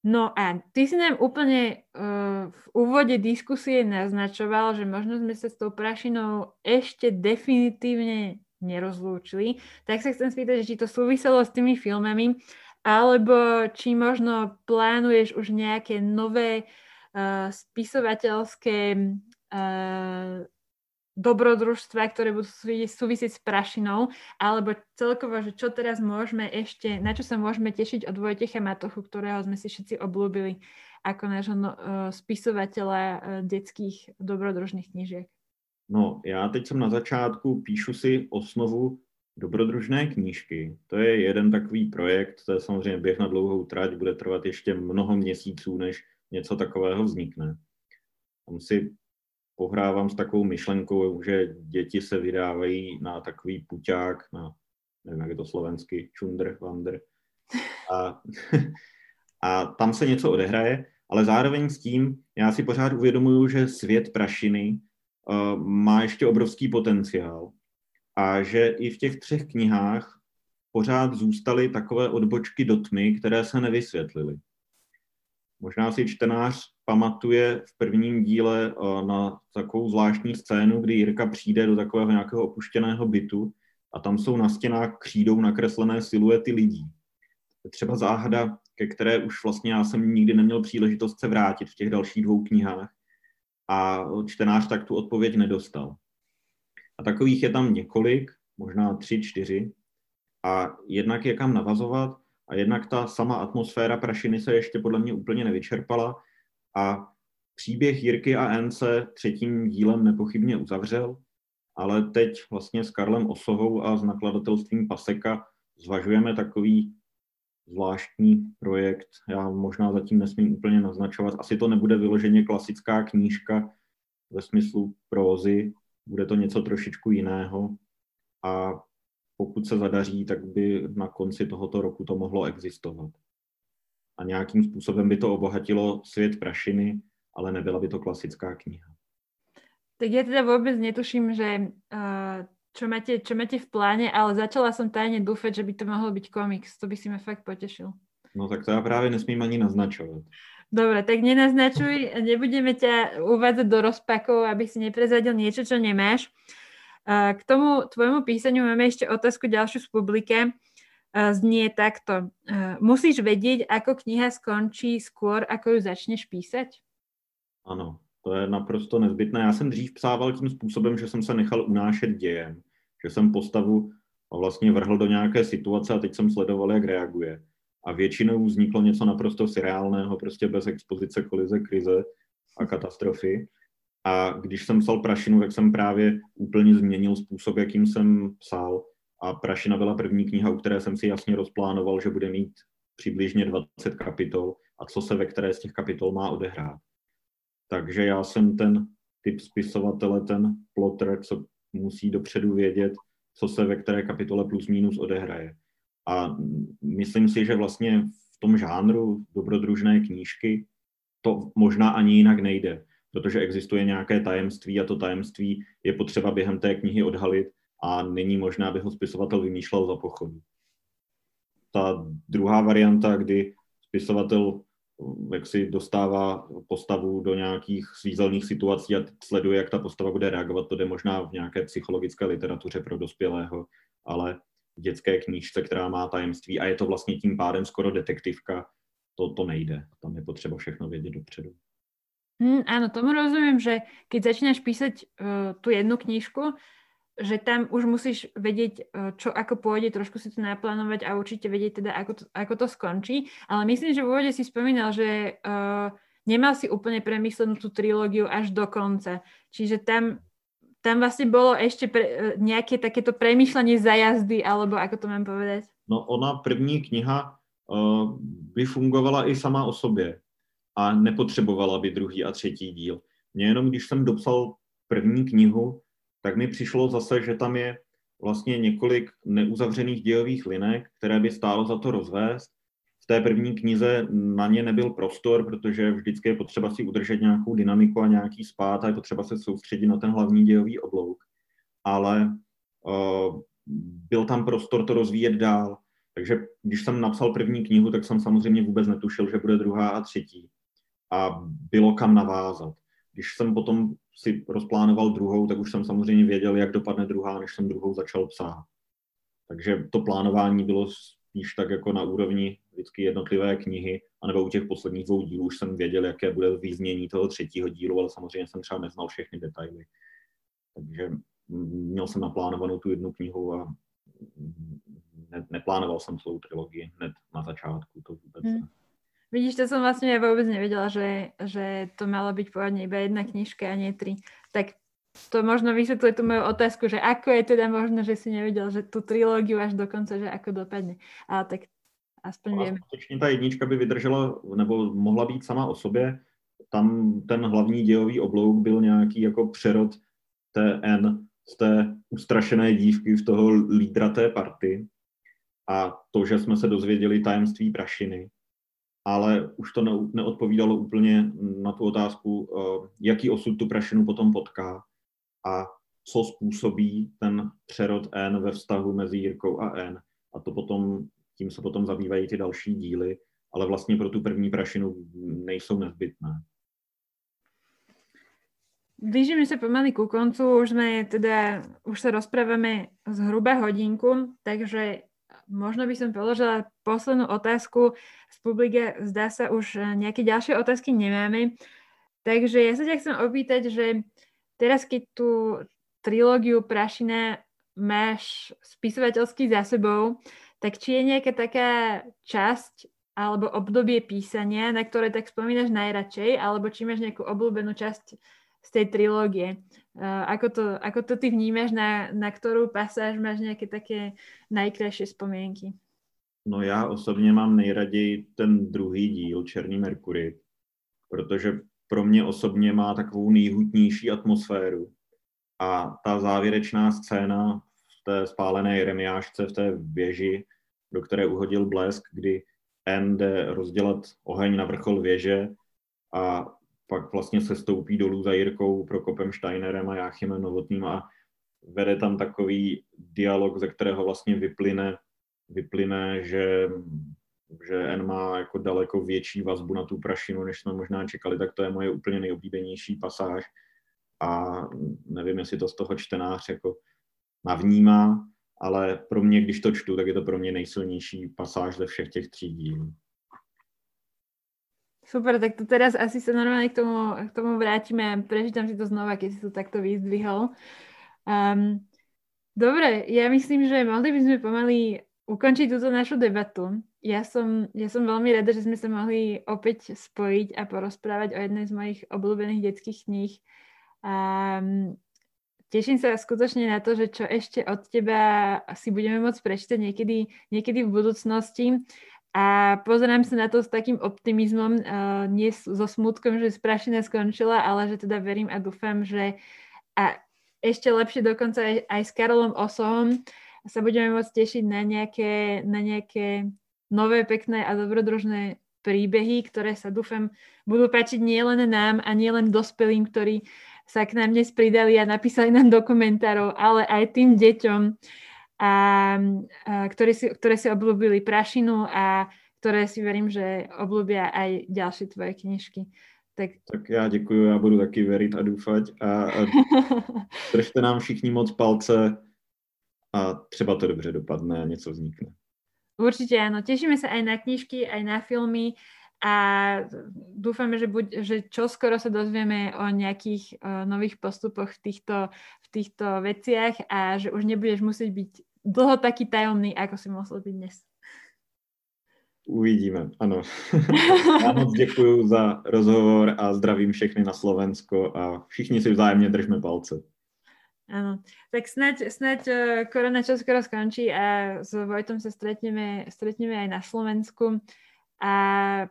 No a ty si nám úplne uh, v úvode diskusie naznačoval, že možno sme sa s tou prašinou ešte definitívne nerozlúčili. Tak sa chcem spýtať, že či to súviselo s tými filmami, alebo či možno plánuješ už nejaké nové uh, spisovateľské uh, dobrodružstva, ktoré budú súvisieť s prašinou, alebo celkovo, že čo teraz môžeme ešte, na čo sa môžeme tešiť od Vojtecha Matochu, ktorého sme si všetci oblúbili ako nášho uh, spisovateľa uh, detských dobrodružných knížiek. No, já teď jsem na začátku, píšu si osnovu dobrodružné knížky. To je jeden takový projekt, to je samozřejmě běh na dlouhou trať, bude trvat ještě mnoho měsíců, než něco takového vznikne. Tam si pohrávám s takovou myšlenkou, že děti se vydávají na takový puťák, na, nevím, jak je to slovensky, čundr, vandr. A, [laughs] a tam se něco odehraje, ale zároveň s tím já si pořád uvědomuju, že svět prašiny uh, má ještě obrovský potenciál a že i v těch třech knihách pořád zůstaly takové odbočky do tmy, které se nevysvětlily. Možná si čtenář pamatuje v prvním díle eh, na takovou zvláštní scénu, kdy Jirka přijde do takového nějakého opuštěného bytu a tam jsou na stěnách křídou nakreslené siluety lidí. Třeba záhada, ke které už vlastně já jsem nikdy neměl příležitost se vrátit v těch dalších dvou knihách a čtenář tak tu odpověď nedostal. A takových je tam několik, možná tři, čtyři. A jednak je kam navazovat a jednak ta sama atmosféra prašiny se ještě podle mě úplně nevyčerpala a příběh Jirky a N se třetím dílem nepochybně uzavřel, ale teď vlastně s Karlem Osohou a s nakladatelstvím Paseka zvažujeme takový zvláštní projekt. Já možná zatím nesmím úplně naznačovat. Asi to nebude vyloženě klasická knížka ve smyslu prózy, bude to něco trošičku jiného a pokud se zadaří, tak by na konci tohoto roku to mohlo existovat. A nějakým způsobem by to obohatilo svět prašiny, ale nebyla by to klasická kniha. Tak ja teda vôbec netuším, že uh, čo, máte, čo máte v pláne, ale začala som tajne dúfať, že by to mohlo byť komiks. To by si ma fakt potešil. No tak to ja práve nesmím ani naznačovať. Dobre, tak nenaznačuj, nebudeme ťa uvádzať do rozpakov, aby si neprezradil niečo, čo nemáš. K tomu tvojmu písaniu máme ešte otázku ďalšiu z publike. Znie takto. Musíš vedieť, ako kniha skončí skôr, ako ju začneš písať? Ano, to je naprosto nezbytné. Já jsem dřív psával tím způsobem, že jsem se nechal unášet dějem, že jsem postavu vlastně vrhl do nějaké situace a teď jsem sledoval, jak reaguje. A většinou vzniklo něco naprosto surreálného, prostě bez expozice, kolize, krize a katastrofy. A když jsem psal Prašinu, tak jsem právě úplně změnil způsob, jakým jsem psal. A Prašina byla první kniha, u které jsem si jasně rozplánoval, že bude mít přibližně 20 kapitol a co se ve které z těch kapitol má odehrát. Takže já jsem ten typ spisovatele, ten plotter, co musí dopředu vědět, co se ve které kapitole plus minus odehraje. A myslím si, že vlastně v tom žánru dobrodružné knížky to možná ani jinak nejde, protože existuje nějaké tajemství a to tajemství je potřeba během té knihy odhalit a není možné, aby ho spisovatel vymýšlel za pochodu. Ta druhá varianta, kdy spisovatel jak si dostává postavu do nějakých svízelných situací a sleduje, jak ta postava bude reagovat, to jde možná v nějaké psychologické literatuře pro dospělého, ale v dětské knížce, která má tajemství a je to vlastně tím pádem skoro detektivka, to, to nejde. Tam je potřeba všechno vědět dopředu. Hmm, áno, tomu rozumiem, že keď začínaš písať uh, tú jednu knižku, že tam už musíš vedieť, čo ako pôjde, trošku si to naplánovať a určite vedieť teda, ako to, ako to skončí. Ale myslím, že v úvode si spomínal, že uh, nemal si úplne premyslenú tú trilógiu až do konca. Čiže tam, tam vlastne bolo ešte pre, nejaké takéto premýšľanie za jazdy, alebo ako to mám povedať? No ona první kniha uh, by fungovala i sama o sobě a nepotřebovala by druhý a třetí díl. Mně jenom, když jsem dopsal první knihu, tak mi přišlo zase, že tam je vlastně několik neuzavřených dějových linek, které by stálo za to rozvést. V té první knize na ně nebyl prostor, protože vždycky je potřeba si udržet nějakou dynamiku a nějaký spát a je potřeba se soustředit na ten hlavní dějový oblouk. Ale uh, byl tam prostor to rozvíjet dál. Takže když jsem napsal první knihu, tak jsem samozřejmě vůbec netušil, že bude druhá a třetí. A bylo kam navázat. Když jsem potom si rozplánoval druhou, tak už jsem samozřejmě věděl, jak dopadne druhá, než jsem druhou začal psát. Takže to plánování bylo spíš tak jako na úrovni vždycky jednotlivé knihy, anebo u těch posledních dvou dílů už jsem věděl, jaké bude význění toho třetího dílu, ale samozřejmě jsem třeba neznal všechny detaily. Takže měl jsem naplánovanou tu jednu knihu a ne, neplánoval jsem celou trilogii hned na začátku, to vůbec hmm. Vidíš, to som vlastne vôbec nevedela, že, že to malo byť pôvodne iba jedna knižka a nie tri. Tak to možno vysvetľuje tú moju otázku, že ako je teda možno, že si nevedel, že tú trilógiu až do konca, že ako dopadne. Ale tak aspoň no, vieme. Skutečně ta jednička by vydržela, nebo mohla být sama o sobě. Tam ten hlavní dějový oblouk byl nějaký jako přerod té N z té ustrašené dívky v toho lídra té party. A to, že jsme se dozvěděli tajemství prašiny, ale už to neodpovídalo úplně na tu otázku, eh, jaký osud tu prašinu potom potká a co způsobí ten přerod N ve vztahu mezi Jirkou a N. A to potom, tím se potom zabývají ty další díly, ale vlastně pro tu první prašinu nejsou nezbytné. Blížime sa pomaly ku koncu, už sme teda, už sa rozprávame zhruba hodinku, takže možno by som položila poslednú otázku z publike. Zdá sa, už eh, nejaké ďalšie otázky nemáme. Takže ja sa ťa chcem opýtať, že teraz, keď tú trilógiu Prašina máš spisovateľský za sebou, tak či je nejaká taká časť alebo obdobie písania, na ktoré tak spomínaš najradšej, alebo či máš nejakú obľúbenú časť z tej trilógie. Uh, ako, to, ako to ty vnímaš, na, na ktorú pasáž máš nejaké také najkrajšie spomienky? No já osobně mám nejraději ten druhý díl, Černý Merkury, protože pro mě osobně má takovou nejhutnější atmosféru. A ta závěrečná scéna v té spálené Jeremiášce v té věži, do které uhodil blesk, kdy N jde rozdělat oheň na vrchol věže a pak vlastně se stoupí dolů za Jirkou Prokopem Steinerem a Jáchymem Novotným a vede tam takový dialog, ze kterého vlastně vyplyne, vyplyne že, že N má jako daleko větší vazbu na tu prašinu, než jsme možná čekali, tak to je moje úplně nejoblíbenější pasáž a nevím, jestli to z toho čtenář jako navnímá, ale pro mě, když to čtu, tak je to pro mě nejsilnější pasáž ze všech těch tří dílů. Super, tak to teraz asi sa normálne k tomu, k tomu vrátime a prečítam si to znova, keď si to takto vyzdvihol. Um, dobre, ja myslím, že mohli by sme pomaly ukončiť túto našu debatu. Ja som, ja som veľmi rada, že sme sa mohli opäť spojiť a porozprávať o jednej z mojich obľúbených detských kníh. Um, teším sa skutočne na to, že čo ešte od teba si budeme môcť prečítať niekedy, niekedy v budúcnosti. A pozerám sa na to s takým optimizmom, uh, nie so smutkom, že sprašina skončila, ale že teda verím a dúfam, že a ešte lepšie dokonca aj, aj s Karolom Osohom sa budeme môcť tešiť na nejaké, na nejaké nové, pekné a dobrodružné príbehy, ktoré sa dúfam budú páčiť nielen nám a nielen dospelým, ktorí sa k nám dnes pridali a napísali nám do komentárov, ale aj tým deťom, a, a ktoré, si, ktoré si obľúbili prašinu a ktoré si verím, že obľúbia aj ďalšie tvoje knižky. Tak... tak já děkuji, já budu taky věřit a doufat a, a [laughs] držte nám všichni moc palce a třeba to dobře dopadne a něco vznikne. Určite áno, tešíme sa aj na knižky, aj na filmy a dúfame, že, buď, že čoskoro sa dozvieme o nejakých uh, nových postupoch v týchto, v týchto veciach a že už nebudeš musieť byť dlho taký tajomný, ako si musel byť dnes. Uvidíme, ano. [laughs] Já moc děkuji za rozhovor a zdravím všechny na Slovensko a všichni si vzájemně držme palce. Áno, tak snáď, snáď uh, korona čoskoro skončí a s Vojtom sa stretneme, stretneme aj na Slovensku. A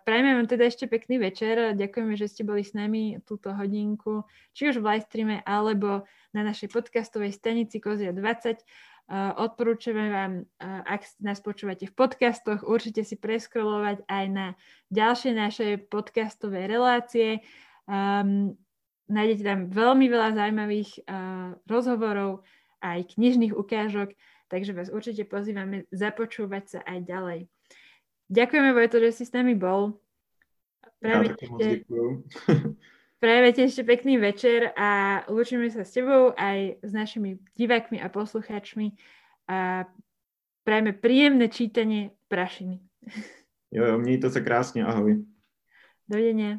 prajme vám teda ešte pekný večer. Ďakujeme, že ste boli s nami túto hodinku, či už v live streame, alebo na našej podcastovej stanici Kozia 20. Uh, odporúčame vám, uh, ak nás počúvate v podcastoch, určite si preskrolovať aj na ďalšie naše podcastové relácie. Um, nájdete tam veľmi veľa zaujímavých uh, rozhovorov, aj knižných ukážok, takže vás určite pozývame započúvať sa aj ďalej. Ďakujeme, Vojto, že si s nami bol. Prajem [laughs] ešte, ešte pekný večer a učíme sa s tebou aj s našimi divákmi a poslucháčmi a prajeme príjemné čítanie prašiny. Jo, jo, mějte se krásně, ahoj. Dovidenia.